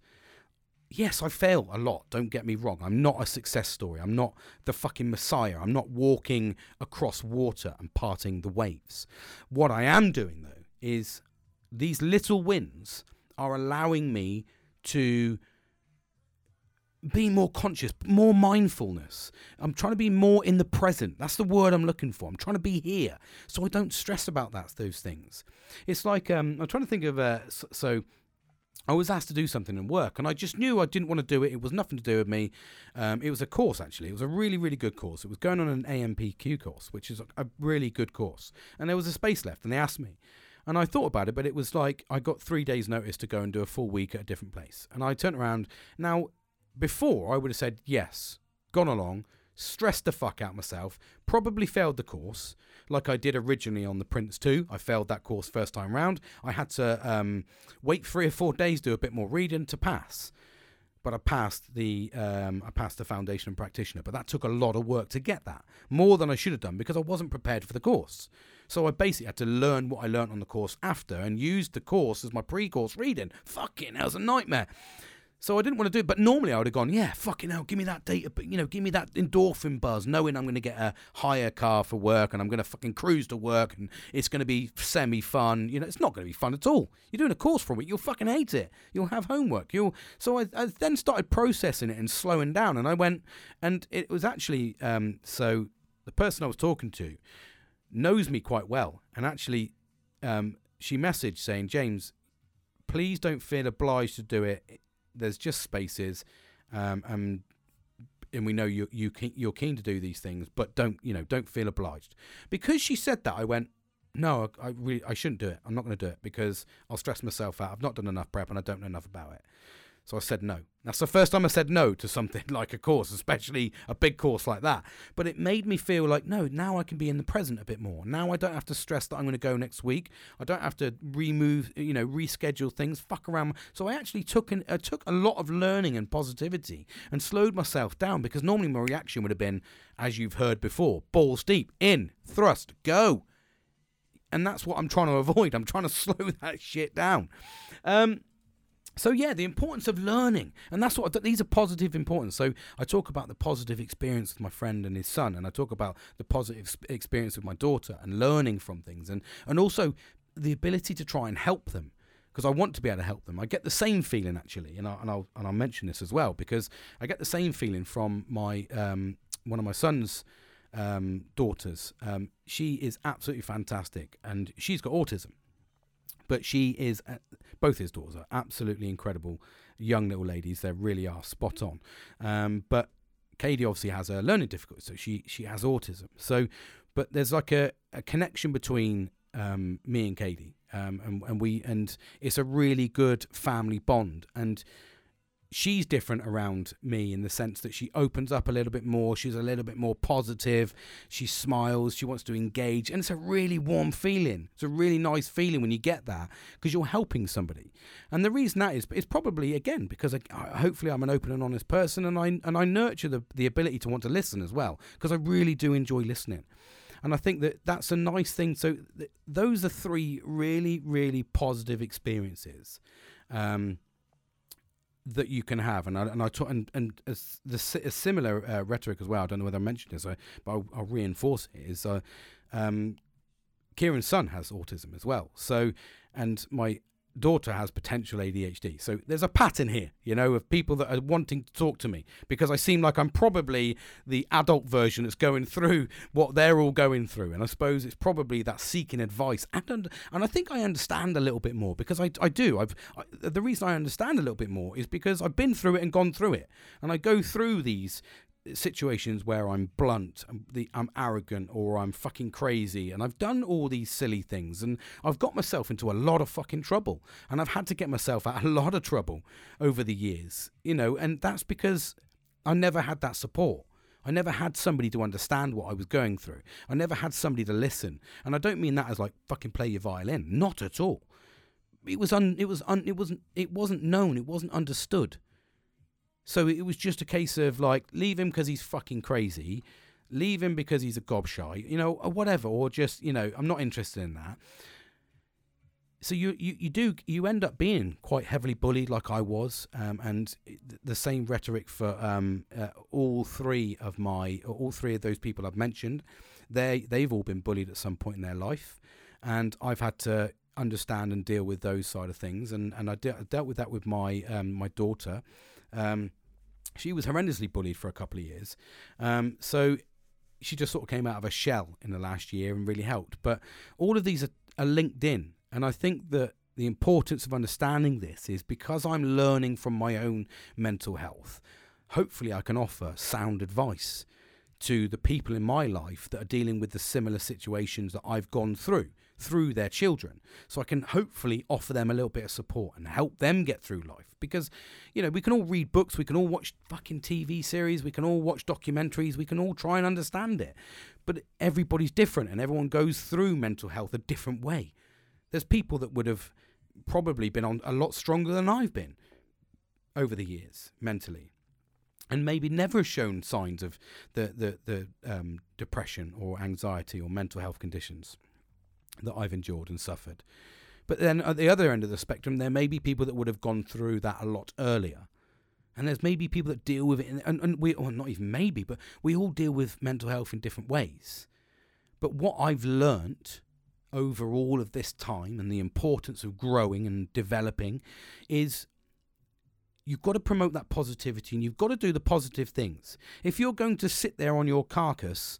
yes, I fail a lot. Don't get me wrong. I'm not a success story. I'm not the fucking messiah. I'm not walking across water and parting the waves. What I am doing, though, is these little wins are allowing me to be more conscious, more mindfulness. I'm trying to be more in the present. That's the word I'm looking for. I'm trying to be here, so I don't stress about that those things. It's like um, I'm trying to think of so I was asked to do something in work, and I just knew I didn't want to do it. It was nothing to do with me. Um, it was a course, actually. It was a really, really good course. It was going on an AMPQ course, which is a really good course. And there was a space left, and they asked me. And I thought about it, but it was like I got three days' notice to go and do a full week at a different place. And I turned around. Now, before, I would have said yes, gone along, stressed the fuck out myself, probably failed the course like I did originally on the Prince 2. I failed that course first time round. I had to um, wait three or four days, do a bit more reading to pass. But I passed the um, I passed the foundation and practitioner, but that took a lot of work to get that, more than I should have done because I wasn't prepared for the course. So I basically had to learn what I learned on the course after and use the course as my pre-course reading. Fucking, that was a nightmare. So I didn't want to do it, but normally I would have gone, yeah, fucking hell, give me that data, you know, give me that endorphin buzz, knowing I'm going to get a hire car for work and I'm going to fucking cruise to work and it's going to be semi fun. You know, it's not going to be fun at all. You're doing a course for week, you'll fucking hate it. You'll have homework. You'll. So I, I then started processing it and slowing down, and I went, and it was actually um, so the person I was talking to knows me quite well, and actually, um, she messaged saying, James, please don't feel obliged to do it there's just spaces, um, and and we know you you you're keen to do these things, but don't you know don't feel obliged. Because she said that, I went, no, I, I really I shouldn't do it. I'm not going to do it because I'll stress myself out. I've not done enough prep and I don't know enough about it. So I said no. That's the first time I said no to something like a course, especially a big course like that. But it made me feel like, no, now I can be in the present a bit more. Now I don't have to stress that I'm going to go next week. I don't have to remove, you know, reschedule things, fuck around. So I actually took an, I took a lot of learning and positivity and slowed myself down because normally my reaction would have been, as you've heard before, balls deep, in, thrust, go. And that's what I'm trying to avoid. I'm trying to slow that shit down. Um, so yeah, the importance of learning, and that's what these are positive importance. So I talk about the positive experience with my friend and his son, and I talk about the positive experience with my daughter and learning from things, and and also the ability to try and help them because I want to be able to help them. I get the same feeling actually, and, I, and I'll and I'll mention this as well because I get the same feeling from my um, one of my son's um, daughters. Um, she is absolutely fantastic, and she's got autism but she is uh, both his daughters are absolutely incredible young little ladies. They really are spot on. Um, but Katie obviously has a learning difficulty, so she she has autism. So but there's like a, a connection between um, me and Katie, um, and, and we and it's a really good family bond. And she's different around me in the sense that she opens up a little bit more. She's a little bit more positive. She smiles. She wants to engage, and it's a really warm feeling. It's a really nice feeling when you get that because you're helping somebody. And the reason that is, is probably again because I, hopefully I'm an open and honest person, and I and I nurture the the ability to want to listen as well because I really do enjoy listening. And I think that that's a nice thing. So th- those are three really, really positive experiences. Um, that you can have, and I, and I talk, and and a, the a similar uh, rhetoric as well. I don't know whether I mentioned this, but I'll, I'll reinforce it. Is uh, um, Kieran's son has autism as well. So, and my daughter has potential ADHD. So there's a pattern here, you know, of people that are wanting to talk to me because I seem like I'm probably the adult version that's going through what they're all going through. And I suppose it's probably that seeking advice. And and I think I understand a little bit more because I, I do. I've I, the reason I understand a little bit more is because I've been through it and gone through it. And I go through these situations where I'm blunt, I'm, the, I'm arrogant, or I'm fucking crazy, and I've done all these silly things, and I've got myself into a lot of fucking trouble, and I've had to get myself out of a lot of trouble over the years, you know, and that's because I never had that support. I never had somebody to understand what I was going through. I never had somebody to listen, and I don't mean that as like fucking play your violin, not at all. It was un, it was un, it wasn't, it wasn't known, it wasn't understood so it was just a case of like, leave him because he's fucking crazy, leave him because he's a gobshite, you know, or whatever, or just, you know, I'm not interested in that. So you, you, you do you end up being quite heavily bullied like I was, um, and the same rhetoric for um, uh, all three of my all three of those people I've mentioned. They they've all been bullied at some point in their life, and I've had to understand and deal with those side of things, and and I, de- I dealt with that with my um, my daughter, um, she was horrendously bullied for a couple of years. Um, so she just sort of came out of a shell in the last year and really helped. But all of these are, are linked in. And I think that the importance of understanding this is because I'm learning from my own mental health, hopefully I can offer sound advice to the people in my life that are dealing with the similar situations that I've gone through through their children. So I can hopefully offer them a little bit of support and help them get through life. Because, you know, we can all read books, we can all watch fucking TV series, we can all watch documentaries, we can all try and understand it. But everybody's different and everyone goes through mental health a different way. There's people that would have probably been on a lot stronger than I've been over the years mentally and maybe never shown signs of the the, the um, depression or anxiety or mental health conditions that I've endured and suffered. But then at the other end of the spectrum, there may be people that would have gone through that a lot earlier. And there's maybe people that deal with it, in, and, and we, or not even maybe, but we all deal with mental health in different ways. But what I've learnt over all of this time and the importance of growing and developing is you've got to promote that positivity and you've got to do the positive things. If you're going to sit there on your carcass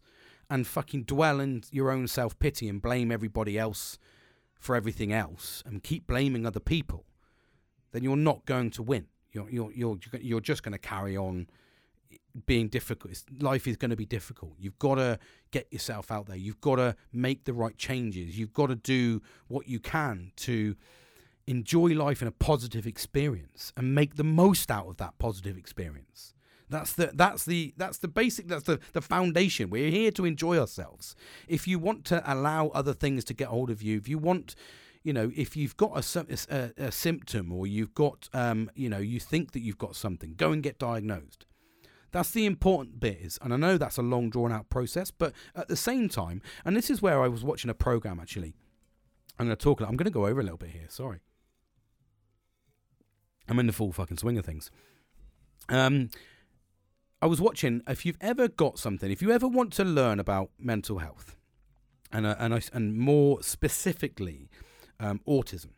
and fucking dwell in your own self pity and blame everybody else for everything else and keep blaming other people, then you're not going to win. You're you're you're you're just going to carry on being difficult. life is going to be difficult. You've got to get yourself out there. You've got to make the right changes. You've got to do what you can to enjoy life in a positive experience and make the most out of that positive experience. That's the that's the that's the basic that's the the foundation. We're here to enjoy ourselves. If you want to allow other things to get hold of you, if you want you know, if you've got a, a, a symptom or you've got, um, you know, you think that you've got something, go and get diagnosed. That's the important bit is, and I know that's a long drawn out process, but at the same time, and this is where I was watching a program actually. I'm going to talk. I'm going to go over a little bit here. Sorry. I'm in the full fucking swing of things. Um, I was watching. If you've ever got something, if you ever want to learn about mental health, and uh, and I, and more specifically, um, autism,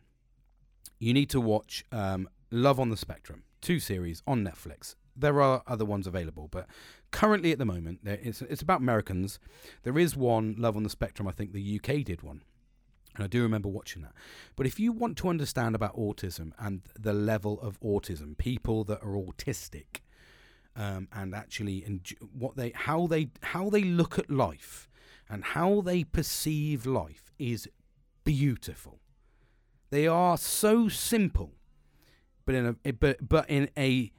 you need to watch um, Love on the Spectrum, two series on Netflix. There are other ones available, but currently at the moment, it's it's about Americans. There is one Love on the Spectrum. I think the UK did one. And I do remember watching that. But if you want to understand about autism and the level of autism, people that are autistic, um, and actually and what they how they how they look at life and how they perceive life is beautiful. They are so simple, but in a but but in a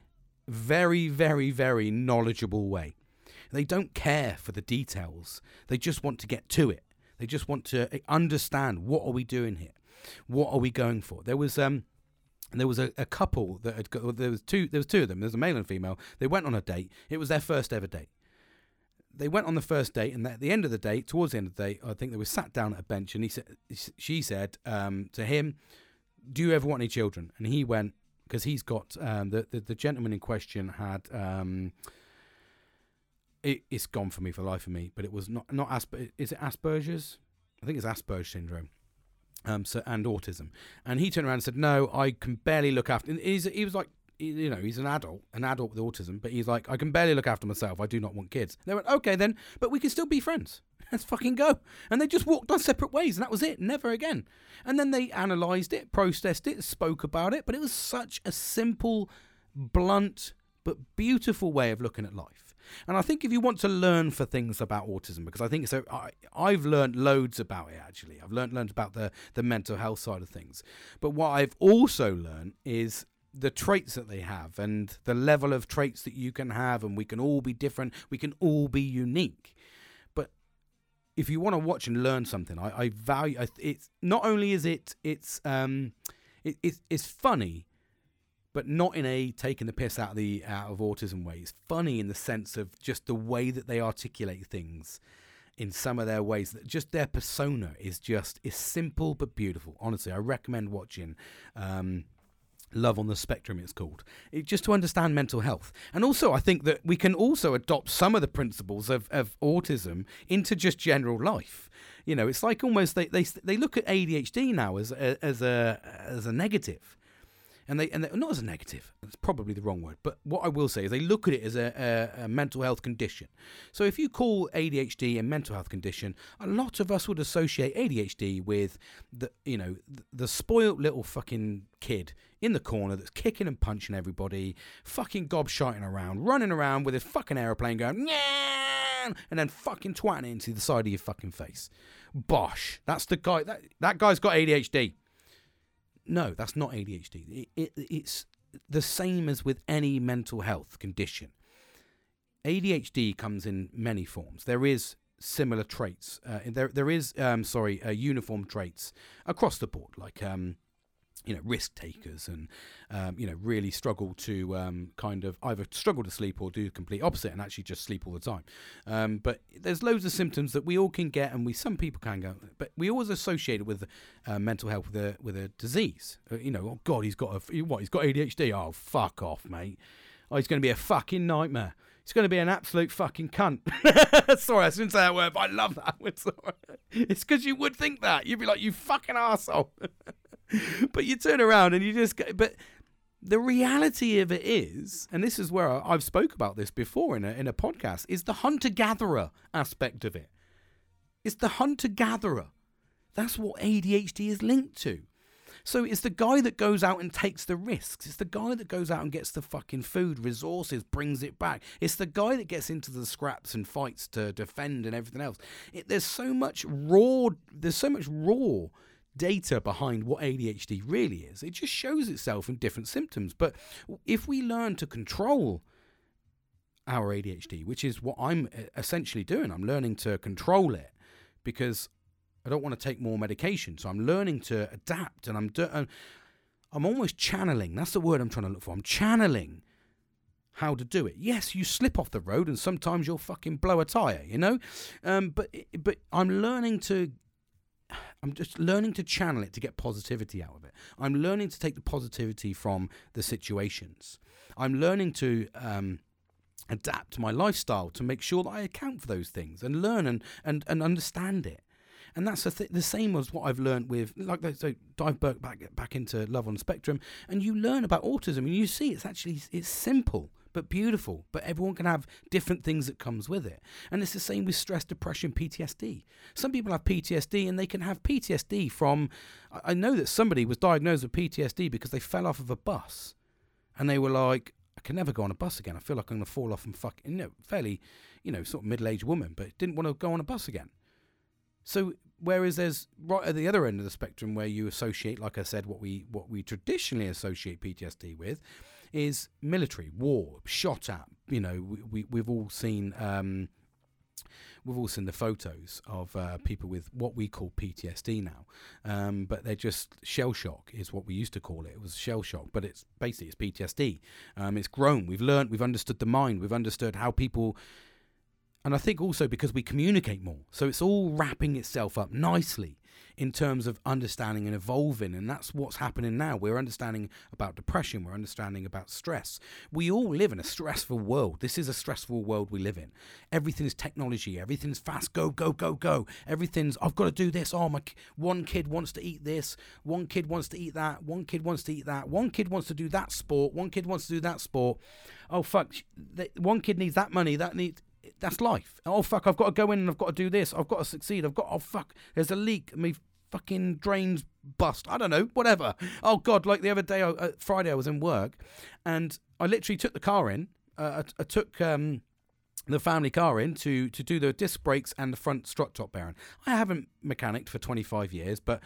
very very very knowledgeable way. They don't care for the details. They just want to get to it. They just want to eh, understand what are we doing here? What are we going for? There was um there was a, a couple that had got there was two there was two of them, there's a male and female. They went on a date. It was their first ever date. They went on the first date, and at the end of the date, towards the end of the date, I think they were sat down at a bench, and he said, she said um, to him, "Do you ever want any children?" And he went because he's got um, the, the, the gentleman in question had um, it, has gone for me for life of me, but it was not not Asper- is it Asperger's? I think it's Asperger's syndrome. Um, so and autism, and he turned around and said, "No, I can barely look after." He's, he was like, you know, he's an adult, an adult with autism, but he's like, I can barely look after myself. I do not want kids. They went, okay, then, but we can still be friends. Let's fucking go. And they just walked on separate ways, and that was it. Never again. And then they analysed it, processed it, spoke about it, but it was such a simple, blunt, but beautiful way of looking at life. And I think if you want to learn for things about autism, because I think so, I, I've learned loads about it actually. I've learned learned about the the mental health side of things. But what I've also learned is the traits that they have and the level of traits that you can have, and we can all be different. We can all be unique. But if you want to watch and learn something, I, I value. It's not only is it it's um it, it's it's funny but not in a taking the piss out of the out of autism way. It's funny in the sense of just the way that they articulate things in some of their ways that just their persona is just is simple but beautiful. Honestly, I recommend watching um, Love on the Spectrum, it's called. It, just to understand mental health. And also, I think that we can also adopt some of the principles of, of autism into just general life. You know, it's like almost they, they, they look at ADHD now as, as, a, as a negative and they and they, not as a negative. That's probably the wrong word. But what I will say is they look at it as a, a, a, mental health condition. So if you call ADHD a mental health condition, a lot of us would associate ADHD with the you know the, the spoilt little fucking kid in the corner that's kicking and punching everybody, fucking gobshotting around, running around with his fucking aeroplane going, yeah, and then fucking twatting it into the side of your fucking face. Bosh. That's the guy. That, that guy's got ADHD. No, that's not ADHD. It, it, it's the same as with any mental health condition. ADHD comes in many forms. There is similar traits. Uh, there, there is, um, sorry, uh, uniform traits across the board, like um, you know risk takers and um, you know really struggle to um, kind of either struggle to sleep or do the complete opposite and actually just sleep all the time. Um, but there's loads of symptoms that we all can get, and we some people can go, but we always associate it with uh, mental health with a with a disease. Uh, you know, oh God, he's got a what? He's got ADHD. Oh fuck off, mate. Oh, he's going to be a fucking nightmare. He's going to be an absolute fucking cunt. Sorry, I shouldn't say that word, but I love that word. Sorry. It's because you would think that. You'd be like, you fucking asshole. but you turn around and you just go, but the reality of it is, and this is where I've spoke about this before in a, in a podcast, is the hunter-gatherer aspect of it. It's the hunter-gatherer. That's what ADHD is linked to. So it's the guy that goes out and takes the risks. It's the guy that goes out and gets the fucking food, resources, brings it back. It's the guy that gets into the scraps and fights to defend and everything else. It, there's so much raw. There's so much raw data behind what ADHD really is. It just shows itself in different symptoms. But if we learn to control our ADHD, which is what I'm uh, essentially doing, I'm learning to control it because I don't want to take more medication. So I'm learning to adapt and I'm I'm almost channeling. That's the word I'm trying to look for. I'm channeling how to do it. Yes, you slip off the road and sometimes you'll fucking blow a tire, you know? Um, but but I'm learning to I'm just learning to channel it to get positivity out of it. I'm learning to take the positivity from the situations. I'm learning to um, adapt my lifestyle to make sure that I account for those things and learn and, and, and understand it. And that's the, th- the same as what I've learned with, like, so dive back, back into Love on Spectrum, and you learn about autism, and you see it's actually it's simple but beautiful. But everyone can have different things that comes with it. And it's the same with stress, depression, PTSD. Some people have PTSD and they can have PTSD from I know that somebody was diagnosed with PTSD because they fell off of a bus and they were like, I can never go on a bus again. I feel like I'm gonna fall off and fuck you know, fairly, you know, sort of middle aged woman, but didn't want to go on a bus again. So whereas there's right at the other end of the spectrum where you associate, like I said, what we what we traditionally associate PTSD with is military war, shot at. You know, we, we we've all seen. Um, we've all seen the photos of uh, people with what we call PTSD now, um, but they're just shell shock is what we used to call it. It was shell shock, but it's basically it's PTSD. Um, it's grown. We've learned. We've understood the mind. We've understood how people and I think also because we communicate more. So it's all wrapping itself up nicely in terms of understanding and evolving. And that's what's happening now. We're understanding about depression, we're understanding about stress. We all live in a stressful world. This is a stressful world we live in. Everything is technology, everything's fast, go, go, go, go. Everything's, I've got to do this. Oh, my, one kid wants to eat this, one kid wants to eat that, one kid wants to eat that, one kid wants to do that sport, one kid wants to do that sport. Oh, fuck, one kid needs that money, that needs that's life. Oh fuck, I've got to go in and I've got to do this. I've got to succeed. I've got oh fuck, there's a leak. Me fucking drains bust. I don't know, whatever. Oh god, like the other day, uh, Friday, I was in work, and I literally took the car in. Uh, I, I, took um, the family car in to to do the disc brakes and the front strut top bearing. I haven't mechanicked for 25 years, but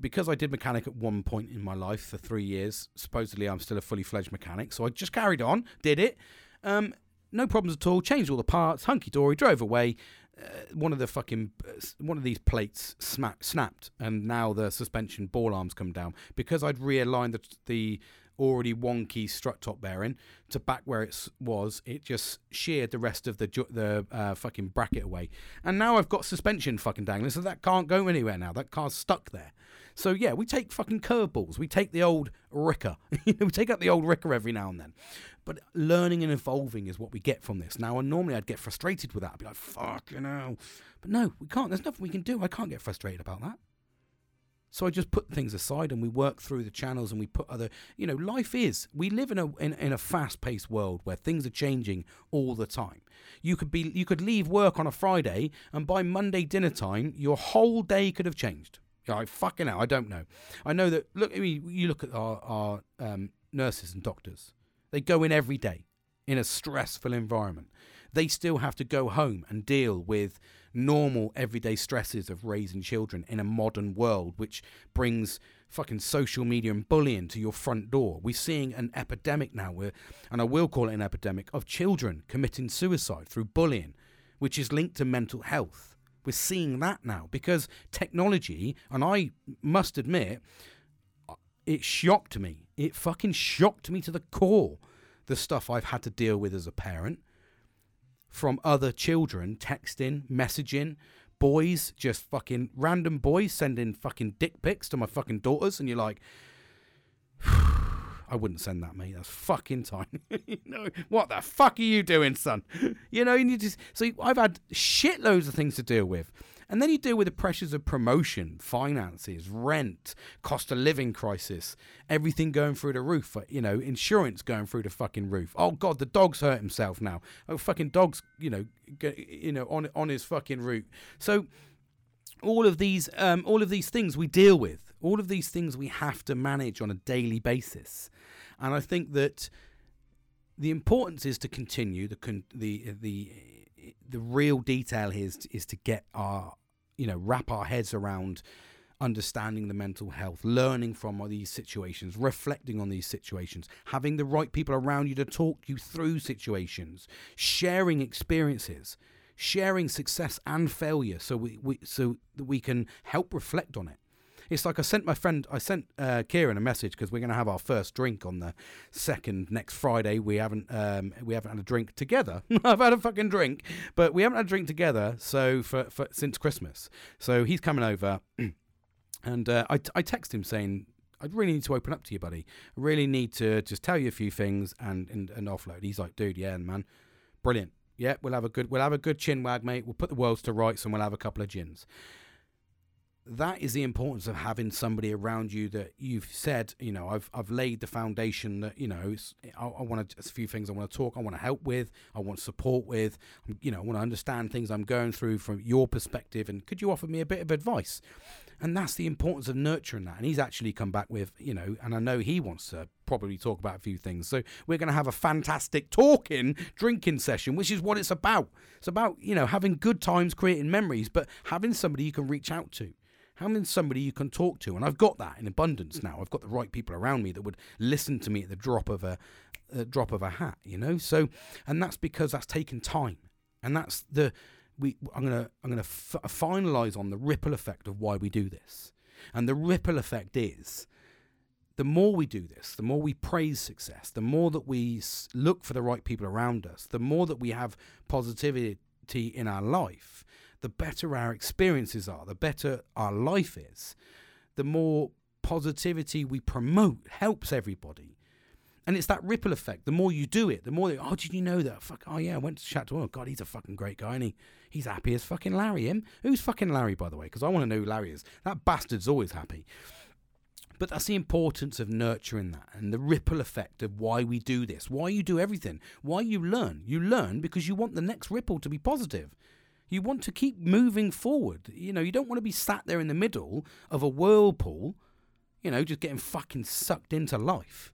because I did mechanic at one point in my life for three years, supposedly I'm still a fully fledged mechanic. So I just carried on, did it. Um, no problems at all. Changed all the parts, hunky dory, drove away. Uh, one of the fucking uh, one of these plates snapped, and now the suspension ball arms come down because I'd realigned the, the already wonky strut top bearing to back where it was. It just sheared the rest of the the uh, fucking bracket away, and now I've got suspension fucking dangling, so that can't go anywhere now. That car's stuck there. So yeah, we take fucking curveballs. We take the old Ricker. we take out the old Ricker every now and then. But learning and evolving is what we get from this. Now, and normally I'd get frustrated with that. I'd be like, fuck, you know. But no, we can't. There's nothing we can do. I can't get frustrated about that. So I just put things aside and we work through the channels and we put other, you know, life is. We live in a in, in a fast-paced world where things are changing all the time. You could be you could leave work on a Friday and by Monday dinner time your whole day could have changed. I fucking hell, I don't know. I know that look I mean, you look at our our um, nurses and doctors. They go in every day in a stressful environment. They still have to go home and deal with normal everyday stresses of raising children in a modern world, which brings fucking social media and bullying to your front door. We're seeing an epidemic now, where, and I will call it an epidemic, of children committing suicide through bullying, which is linked to mental health. We're seeing that now because technology, and I must admit, uh, it shocked me. It fucking shocked me to the core the stuff I've had to deal with as a parent from other children texting, messaging, boys, just fucking random boys sending fucking dick pics to my fucking daughters, and you're like, I wouldn't send that, mate. That's fucking time. you know, what the fuck are you doing, son? you know, you just so I've had shitloads of things to deal with. And then you deal with the pressures of promotion, finances, rent, cost of living crisis, everything going through the roof, uh, you know, insurance going through the fucking roof. Oh god, the dog's hurt himself now. Oh fucking dog's, you know, you know, on on his fucking route. So all of these um, all of these things we deal with. All of these things we have to manage on a daily basis. And I think that the importance is to continue the the the the real detail here is, is to get our, you know, wrap our heads around understanding the mental health, learning from these situations, reflecting on these situations, having the right people around you to talk you through situations, sharing experiences, sharing success and failure so we, we so that we can help reflect on it. It's like I sent my friend, I sent uh, Kieran a message because we're going to have our first drink on the second next Friday. We haven't um, we haven't had a drink together. I've had a fucking drink, but we haven't had a drink together. So for, for since Christmas, so he's coming over, and uh, I I text him saying. I really need to open up to you, buddy. I really need to just tell you a few things and, and, and offload. He's like, dude, yeah, man, brilliant. Yeah, we'll have a good we'll have a good chin wag, mate. We'll put the worlds to rights and we'll have a couple of gins that is the importance of having somebody around you that you've said, you know, I've I've laid the foundation that you know I, I want a few things I want to talk, I want to help with, I want support with, you know, I want to understand things I'm going through from your perspective, and could you offer me a bit of advice? And that's the importance of nurturing that. And he's actually come back with, you know, and I know he wants to probably talk about a few things. So we're going to have a fantastic talking, drinking session, which is what it's about. It's about, you know, having good times, creating memories, but having somebody you can reach out to having somebody you can talk to. And I've got that in abundance now. I've got the right people around me that would listen to me at the drop of a, a drop of a hat, you know. So, and that's because that's taken time, and that's the we. I'm gonna I'm gonna f- uh, finalize on the ripple effect of why we do this, and the ripple effect is. The more we do this, the more we praise success, the more that we look for the right people around us, the more that we have positivity in our life, the better our experiences are, the better our life is, the more positivity we promote helps everybody. And it's that ripple effect. The more you do it, the more they, oh, did you know that? Fuck, oh yeah, I went to chat to. Oh god, he's a fucking great guy, and he, he's happy as fucking Larry. Him? Who's fucking Larry, by the way? Because I want to know who Larry is. That bastard's always happy. But that's the importance of nurturing that and the ripple effect of why we do this, why you do everything, why you learn. You learn because you want the next ripple to be positive. You want to keep moving forward. You know, you don't want to be sat there in the middle of a whirlpool, you know, just getting fucking sucked into life.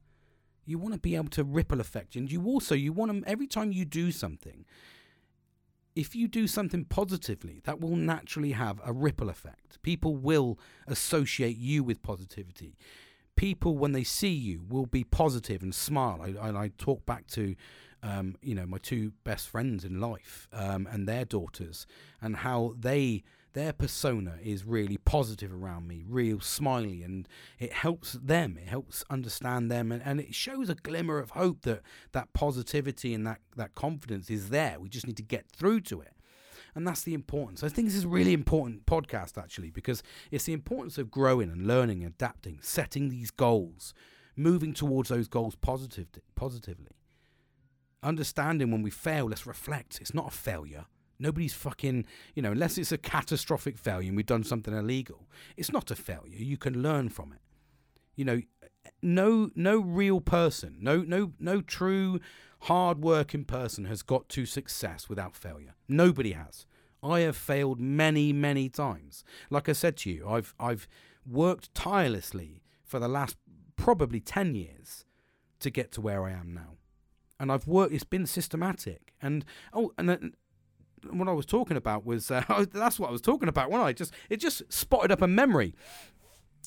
You want to be able to ripple effect. And you also, you want to, every time you do something, if you do something positively, that will naturally have a ripple effect. People will associate you with positivity. People, when they see you, will be positive and smile. I, I, I talk back to um, you know, my two best friends in life um, and their daughters, and how they their persona is really positive around me, real smiley, and it helps them. It helps understand them, and, and it shows a glimmer of hope that that positivity and that that confidence is there. We just need to get through to it. And that's the importance. I think this is a really important podcast, actually, because it's the importance of growing and learning, adapting, setting these goals, moving towards those goals positive, positively understanding when we fail, let's reflect. It's not a failure. Nobody's fucking, you know, unless it's a catastrophic failure and we've done something illegal, it's not a failure. You can learn from it. You know, no no real person, no no no true hard working person has got to success without failure. Nobody has. I have failed many, many times. Like I said to you, I've I've worked tirelessly for the last probably 10 years to get to where I am now and I've worked. It's been systematic, and oh, and then what I was talking about was uh, that's what I was talking about when I just it just spotted up a memory.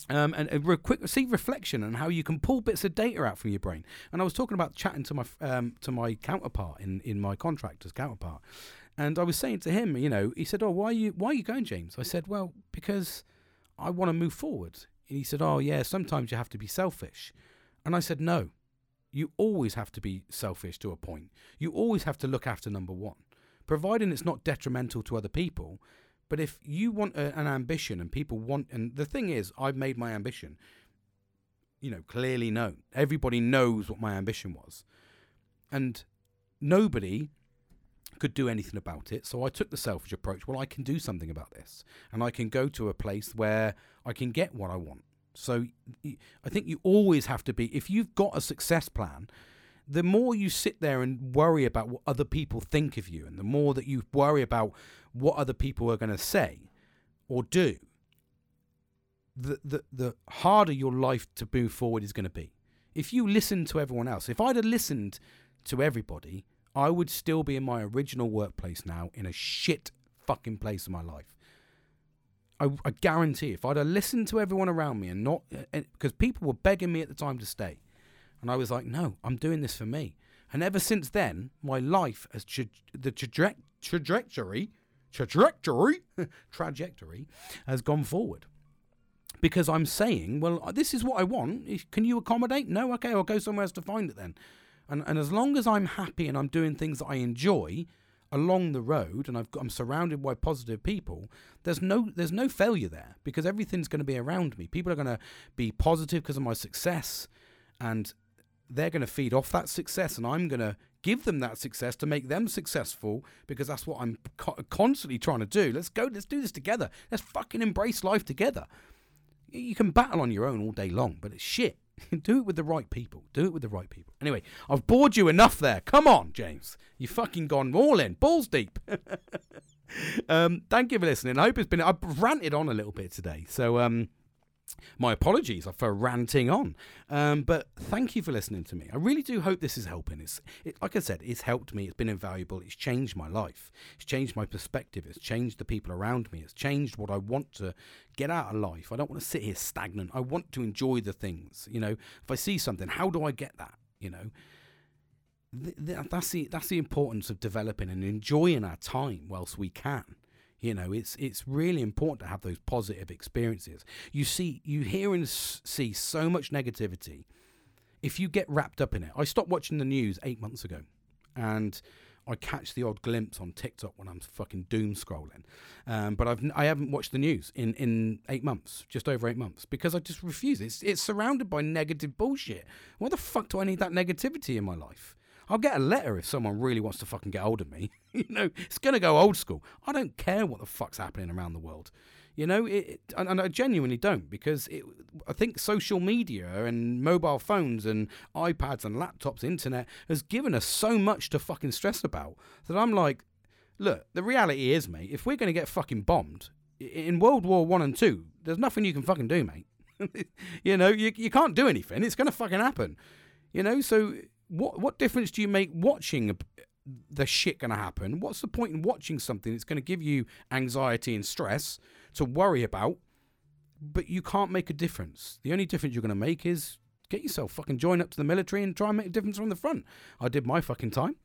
Um, and a re- quick see reflection and how you can pull bits of data out from your brain. And I was talking about chatting to my um, to my counterpart in, in my contractor's counterpart, and I was saying to him, you know, he said, "Oh, why are you why are you going, James?" I said, "Well, because I want to move forward." And he said, "Oh, yeah, sometimes you have to be selfish," and I said, "No, you always have to be selfish to a point. You always have to look after number one, providing it's not detrimental to other people. But if you want a, an ambition and people want, and the thing is, I've made my ambition, you know, clearly known. Everybody knows what my ambition was. And nobody could do anything about it. So I took the selfish approach. Well, I can do something about this. And I can go to a place where I can get what I want. So I think you always have to be, if you've got a success plan, the more you sit there and worry about what other people think of you, and the more that you worry about what other people are going to say or do, the, the, the harder your life to move forward is going to be. If you listen to everyone else, if I'd have listened to everybody, I would still be in my original workplace now in a shit fucking place in my life. I, I guarantee if I'd have listened to everyone around me and not because uh, people were begging me at the time to stay, and I was like, no, I'm doing this for me. And ever since then, my life has tra- the traje- trajectory, trajectory, trajectory has gone forward because I'm saying, well, uh, this is what I want. Can you accommodate? No, okay, I'll go somewhere else to find it then. And and as long as I'm happy and I'm doing things that I enjoy, along the road and I've got, I'm surrounded by positive people, there's no there's no failure there because everything's going to be around me. People are going to be positive because of my success and they're going to feed off that success and I'm going to give them that success to make them successful because that's what I'm co- constantly trying to do. Let's go, let's do this together. Let's fucking embrace life together. You can battle on your own all day long, but it's shit. Do it with the right people. Do it with the right people. Anyway, I've bored you enough there. Come on, James. You fucking gone all in, balls deep. um, thank you for listening. I hope it's been. I've ranted on a little bit today, so um, my apologies for ranting on. Um, but thank you for listening to me. I really do hope this is helping. It's it, like I said, it's helped me. It's been invaluable. It's changed my life. It's changed my perspective. It's changed the people around me. It's changed what I want to get out of life. I don't want to sit here stagnant. I want to enjoy the things. You know, if I see something, how do I get that? You know. that's the that's the importance of developing and enjoying our time whilst we can. You know, it's it's really important to have those positive experiences. You see, you hear and see so much negativity. If you get wrapped up in it, I stopped watching the news eight months ago, and I catch the odd glimpse on TikTok when I'm fucking doom scrolling. Um, but I've I haven't watched the news in, in eight months, just over eight months, because I just refuse. It's it's surrounded by negative bullshit. Why the fuck do I need that negativity in my life? I'll get a letter if someone really wants to fucking get hold of me. you know, it's going to go old school. I don't care what the fuck's happening around the world. You know, it, it, and, I genuinely don't because it, I think social media and mobile phones and iPads and laptops, internet has given us so much to fucking stress about that I'm like, look, the reality is, mate, if we're going to get fucking bombed in World War One and Two, there's nothing you can fucking do, mate. you know, you you can't do anything. It's going to fucking happen. You know, so what what difference do you make watching the shit going to happen? What's the point in watching something that's going to give you anxiety and stress to worry about, but you can't make a difference? The only difference you're going to make is get yourself fucking join up to the military and try and make a difference from the front. I did my fucking time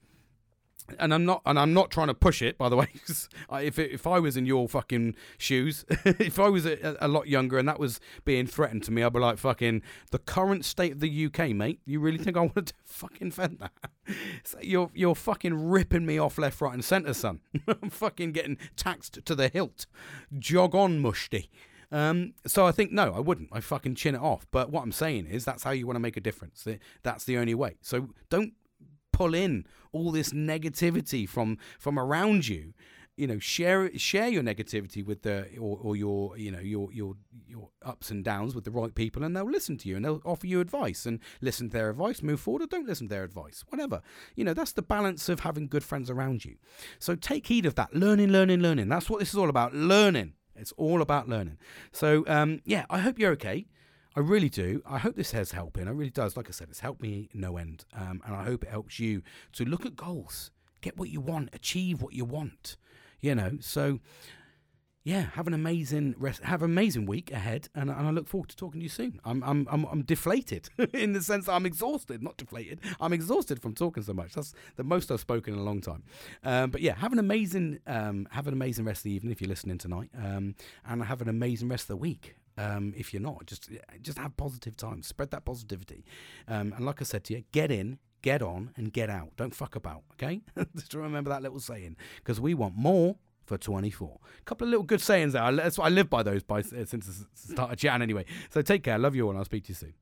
and I'm not, and I'm not trying to push it, by the way. if it, if I was in your fucking shoes, if I was a, a, lot younger and that was being threatened to me, I'd be like, fucking the current state of the UK, mate. You really think I want to fucking fend that? So you're you're fucking ripping me off left, right, and centre, son. I'm fucking getting taxed to the hilt. Jog on, mushty. Um, so I think no, I wouldn't. I fucking chin it off. But what I'm saying is that's how you want to make a difference. That's the only way. So don't pull in all this negativity from from around you you know share share your negativity with the or, or your you know your your your ups and downs with the right people and they'll listen to you and they'll offer you advice and listen to their advice move forward or don't listen to their advice whatever. You know that's the balance of having good friends around you. So take heed of that. Learning learning learning. That's what this is all about. Learning. It's all about learning. So um, yeah i hope you're okay I really do. I hope this has helping. It really does. Like I said, it's helped me no end. Um, and I hope it helps you to look at goals, get what you want, achieve what you want. You know, so yeah, have an amazing rest, have an amazing week ahead, and, and I look forward to talking to you soon. I'm I'm I'm, I'm deflated in the sense that I'm exhausted, not deflated. I'm exhausted from talking so much. That's the most I've spoken in a long time. Um, but yeah, have an amazing um, have an amazing rest of the evening if you're listening tonight, um, and have an amazing rest of the week. Um, if you're not, just just have positive times. Spread that positivity. Um, and like I said to you, get in, get on, and get out. Don't fuck about. Okay, just remember that little saying because we want more for 24. A couple of little good sayings there. That's what I live by those by since the start of Jan anyway. So take care. Love you all. and I'll speak to you soon.